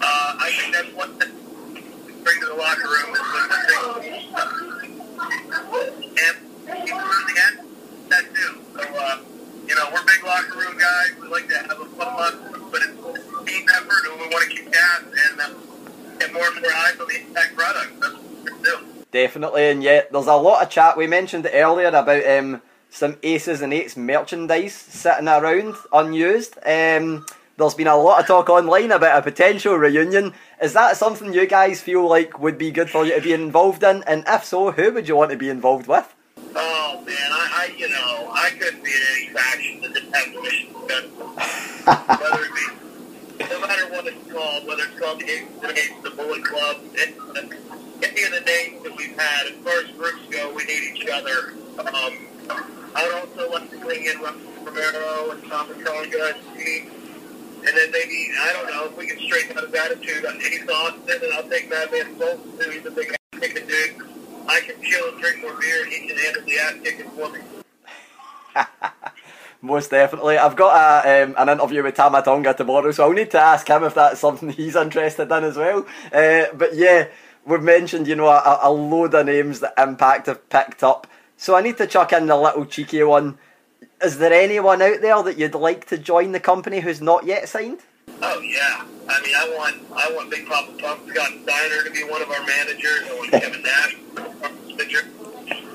uh, I think that's what we bring to the locker room is when things and keep losing it. That too. So uh, you know, we're big locker room guys. We like to have a fun month, but it's a team effort, and we want to keep gas and uh, get more and more eyes on the Impact product. That's what we're doing. Definitely, and yet there's a lot of chat. We mentioned it earlier about um, some Aces and Eights merchandise sitting around unused. Um, there's been a lot of talk online about a potential reunion. Is that something you guys feel like would be good for you to be involved in? And if so, who would you want to be involved with? Oh man, I, I you know I couldn't be in any faction that didn't have to go. Whether it be no matter what whether it's called the and Eights, the Bullet Club, it, any of the names that we've had, as far as groups go, we need each other. Um, I would also like to bring in Russell Romero and Tama Tonga as team. And then maybe, I don't know, if we can straighten out his attitude on Ace Austin, and I'll take Madman Fulton, too. He's a big ass-kicking dude. I can chill and drink more beer, and he can handle the ass-kicking for me. Most definitely. I've got a, um, an interview with Tama Tonga tomorrow, so I'll need to ask him if that's something he's interested in as well. Uh, but yeah, we've mentioned, you know, a, a load of names that Impact have picked up. So I need to chuck in the little cheeky one. Is there anyone out there that you'd like to join the company who's not yet signed? Oh yeah, I mean, I want I want Big Papa Pump Scott Steiner to be one of our managers. I want Kevin Nash, manager.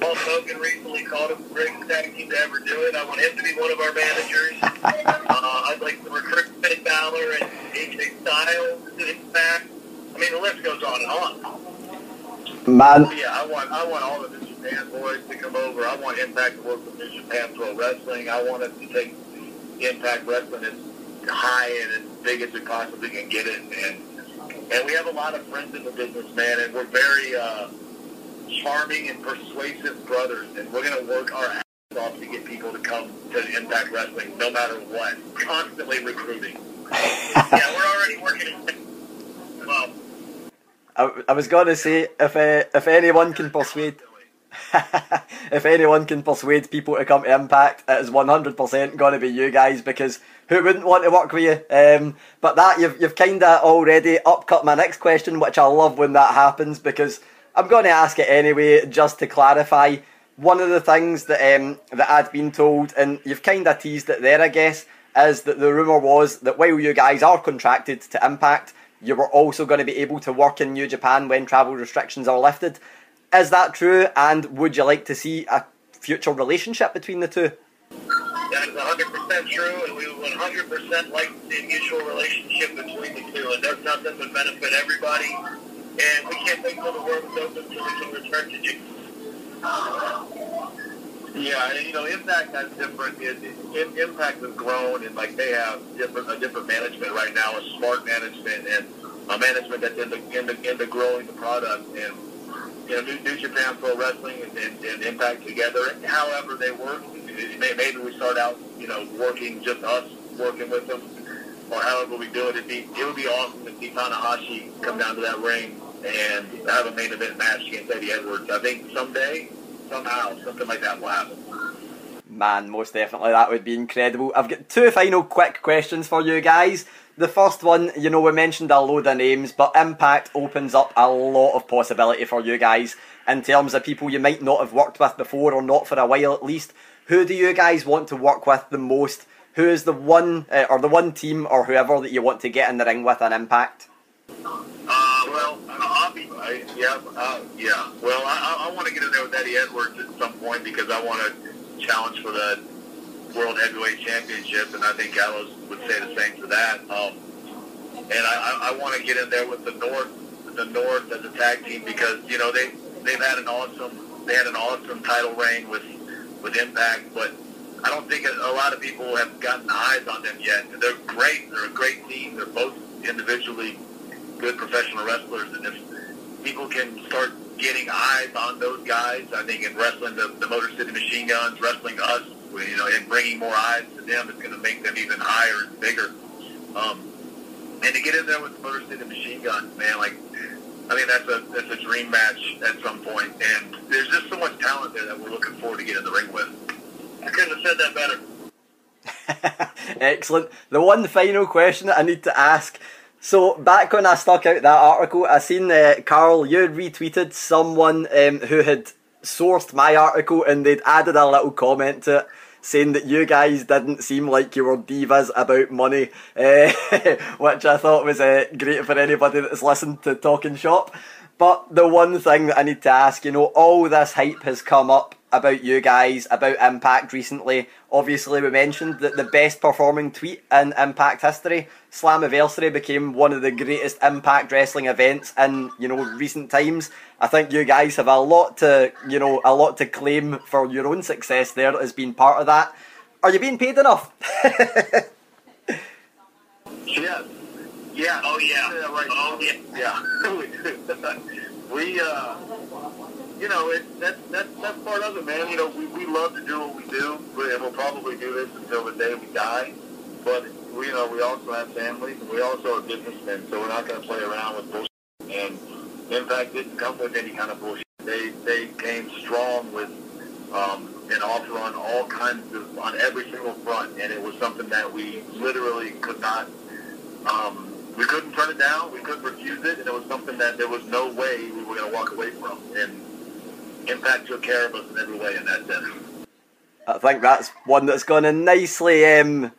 Paul Hogan recently called him the greatest tag team to ever do it. I want him to be one of our managers. uh, I'd like to recruit Finn Balor and AJ Styles to Impact. I mean, the list goes on and on. Man. Yeah, I want I want all of the Japan boys to come over. I want Impact to work with New Japan Pro Wrestling. I want us to take Impact Wrestling as high and as big as we possibly can get it. And and we have a lot of friends in the business, man, and we're very uh, charming and persuasive brothers, and we're going to work our ass off to get people to come to Impact Wrestling, no matter what. Constantly recruiting. yeah, we're already working. Well, I, I was going to say if uh, if anyone can persuade if anyone can persuade people to come to Impact, it is one hundred percent going to be you guys because who wouldn't want to work with you? Um, but that you've you've kind of already upcut my next question, which I love when that happens because I'm going to ask it anyway, just to clarify. One of the things that um, that I'd been told, and you've kind of teased it there, I guess, is that the rumor was that while you guys are contracted to Impact, you were also going to be able to work in New Japan when travel restrictions are lifted. Is that true? And would you like to see a future relationship between the two? That is 100% true, and we would 100% like to see a mutual relationship between the two. It does nothing but benefit everybody, and we can't wait till the world is open so we can return to Japan. Yeah, and you know, Impact has different. It, it, Impact has grown, and like they have different a different management right now, a smart management and a management that's into into, into growing the product. And you know, New, New Japan Pro Wrestling and, and, and Impact together. However, they work. Maybe we start out, you know, working just us working with them, or however we do it. It'd be it would be awesome to see Tanahashi come down to that ring and have a main event match against Eddie Edwards. I think someday, somehow, something like that will happen. Man, most definitely, that would be incredible. I've got two final quick questions for you guys. The first one, you know, we mentioned a load of names, but Impact opens up a lot of possibility for you guys in terms of people you might not have worked with before or not for a while at least. Who do you guys want to work with the most? Who is the one uh, or the one team or whoever that you want to get in the ring with an Impact? Uh, well, I'll I, yeah, uh, yeah. Well, I, I want to get in there with Eddie Edwards at some point because I want to challenge for the World Heavyweight Championship, and I think Gallows would say the same for that. Um, and I, I, want to get in there with the North, the North as a tag team because you know they they've had an awesome they had an awesome title reign with with Impact, but I don't think a lot of people have gotten eyes on them yet. They're great. They're a great team. They're both individually good professional wrestlers, and if people can start getting eyes on those guys, I think in wrestling the, the Motor City Machine Guns, wrestling us, you know, and bringing more eyes to them is going to make them even higher and bigger. Um, and to get in there with the Motor City Machine Guns, man, like I think that's a that's a dream match at some point. And there's just so much talent there that we're looking forward to get in the ring with. I couldn't have said that better. Excellent. The one final question that I need to ask. So back when I stuck out that article, I seen uh, Karl. You retweeted someone um, who had sourced my article, and they'd added a little comment to it saying that you guys didn't seem like you were divas about money, uh, which I thought was uh, great for anybody that's listened to Talking Shop. But the one thing that I need to ask, you know, all this hype has come up about you guys, about Impact recently. Obviously, we mentioned that the best performing tweet in Impact history, Slammiversary, became one of the greatest Impact wrestling events in you know recent times. I think you guys have a lot to you know a lot to claim for your own success there as being part of that. Are you being paid enough? Yeah. Yeah. Oh yeah. yeah right. Oh yeah. Yeah. we uh you know, it, that, that, that's part of it, man. You know, we, we love to do what we do, and we'll probably do this until the day we die. But, we, you know, we also have families, and we also are businessmen, so we're not going to play around with bullshit. And Impact didn't come with any kind of bullshit. They, they came strong with um, an offer on all kinds of, on every single front, and it was something that we literally could not, um, we couldn't turn it down, we couldn't refuse it, and it was something that there was no way we were going to walk away from. And Impact took care of us in every way in that sense. I think that's one that's going to nicely um,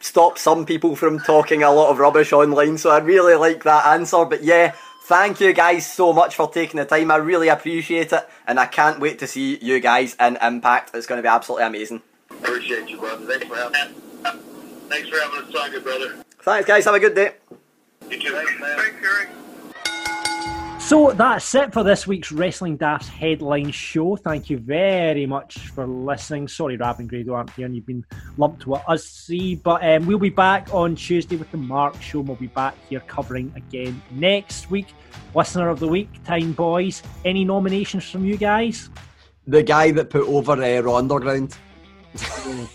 stop some people from talking a lot of rubbish online. So I really like that answer. But yeah, thank you guys so much for taking the time. I really appreciate it, and I can't wait to see you guys in Impact. It's going to be absolutely amazing. Appreciate you, brother. Thanks for having. Thanks for having us on, good brother. Thanks, guys. Have a good day. You too. Thanks, man. Thanks, Eric. So that's it for this week's Wrestling Daft's headline show. Thank you very much for listening. Sorry, Rab and Grado aren't here and you've been lumped with us see, but um, we'll be back on Tuesday with the Mark show. We'll be back here covering again next week. Listener of the week, Time Boys. Any nominations from you guys? The guy that put over uh, Raw Underground.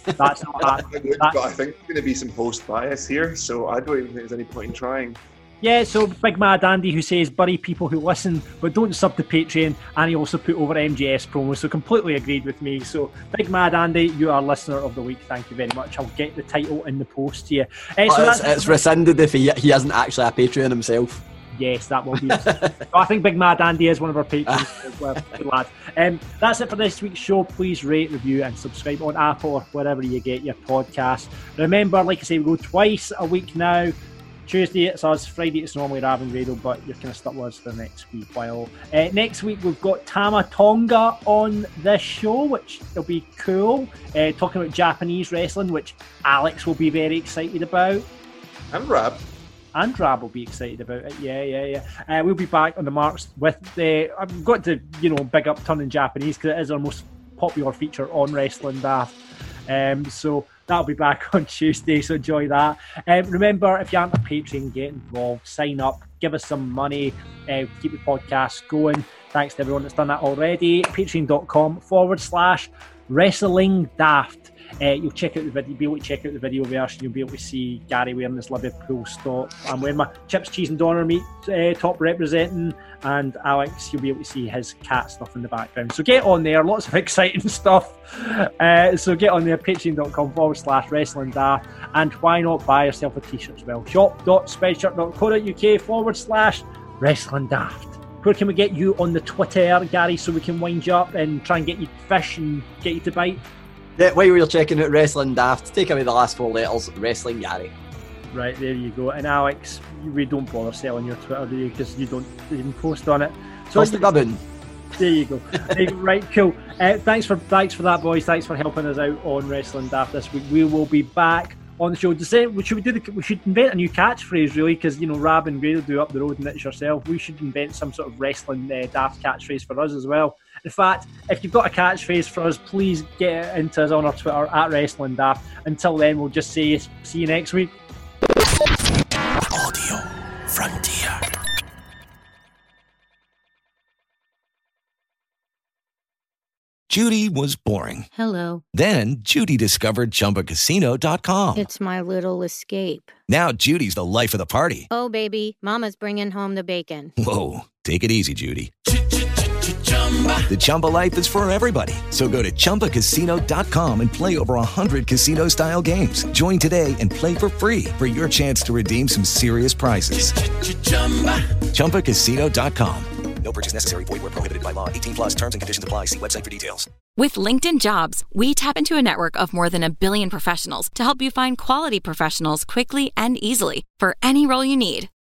that's not I would, but I think there's going to be some host bias here, so I don't even think there's any point in trying. Yeah, so Big Mad Andy who says bury people who listen but don't sub to Patreon, and he also put over MGS promo, so completely agreed with me. So Big Mad Andy, you are listener of the week. Thank you very much. I'll get the title in the post here. Uh, so Oh, it's, it's rescinded if he, he isn't actually a Patreon himself. Yes, that will be. so I think Big Mad Andy is one of our patrons. well, lad. Um, that's it for this week's show. Please rate, review, and subscribe on Apple or wherever you get your podcast. Remember, like I say, we go twice a week now. Tuesday it's us, Friday it's normally Rab and but you're kind of stuck with us for the next week while. Uh, next week we've got Tama Tonga on this show, which will be cool. Uh, talking about Japanese wrestling, which Alex will be very excited about. And Rab. And Rab will be excited about it. Yeah, yeah, yeah. Uh, we'll be back on the marks with the. I've got to, you know, big up turning Japanese because it is our most popular feature on Wrestling Daft. Um, so that'll be back on Tuesday, so enjoy that. Um, remember, if you aren't a patron, get involved, sign up, give us some money, uh, keep the podcast going. Thanks to everyone that's done that already. Patreon.com forward slash wrestling daft. Uh, you'll check out the video, be able to check out the video version. You'll be able to see Gary wearing this Liverpool stop. I'm wearing my chips, cheese, and doner meat uh, top representing, and Alex, you'll be able to see his cat stuff in the background. So get on there, lots of exciting stuff. Uh, so get on there, patreon.com forward slash wrestling daft, and why not buy yourself a t shirt as well? shop.spreadshirt.co.uk forward slash wrestling daft. Where can we get you on the Twitter, Gary, so we can wind you up and try and get you fish and get you to bite? Yeah, while we were checking out Wrestling Daft, take away the last four letters, Wrestling Gary. Right, there you go. And Alex, we don't bother selling your Twitter, do you? Because you don't even post on it. So Cost gubbin. There you go. There you go. right, cool. Uh, thanks for thanks for that, boys. Thanks for helping us out on Wrestling Daft this week. We will be back on the show. To say, should we do the, we should invent a new catchphrase really because you know Rab and Grado do up the road and it's yourself. We should invent some sort of wrestling uh, daft catchphrase for us as well. In fact, if you've got a catchphrase for us, please get it into us on our Twitter at wrestling daft. Until then, we'll just say see you next week. Audio Frontier. Judy was boring. Hello. Then Judy discovered ChumbaCasino.com. It's my little escape. Now Judy's the life of the party. Oh, baby, Mama's bringing home the bacon. Whoa, take it easy, Judy. The Chumba life is for everybody. So go to ChumbaCasino.com and play over 100 casino style games. Join today and play for free for your chance to redeem some serious prizes. ChumbaCasino.com. No purchase necessary. Void where prohibited by law. 18 plus terms and conditions apply. See website for details. With LinkedIn Jobs, we tap into a network of more than a billion professionals to help you find quality professionals quickly and easily for any role you need.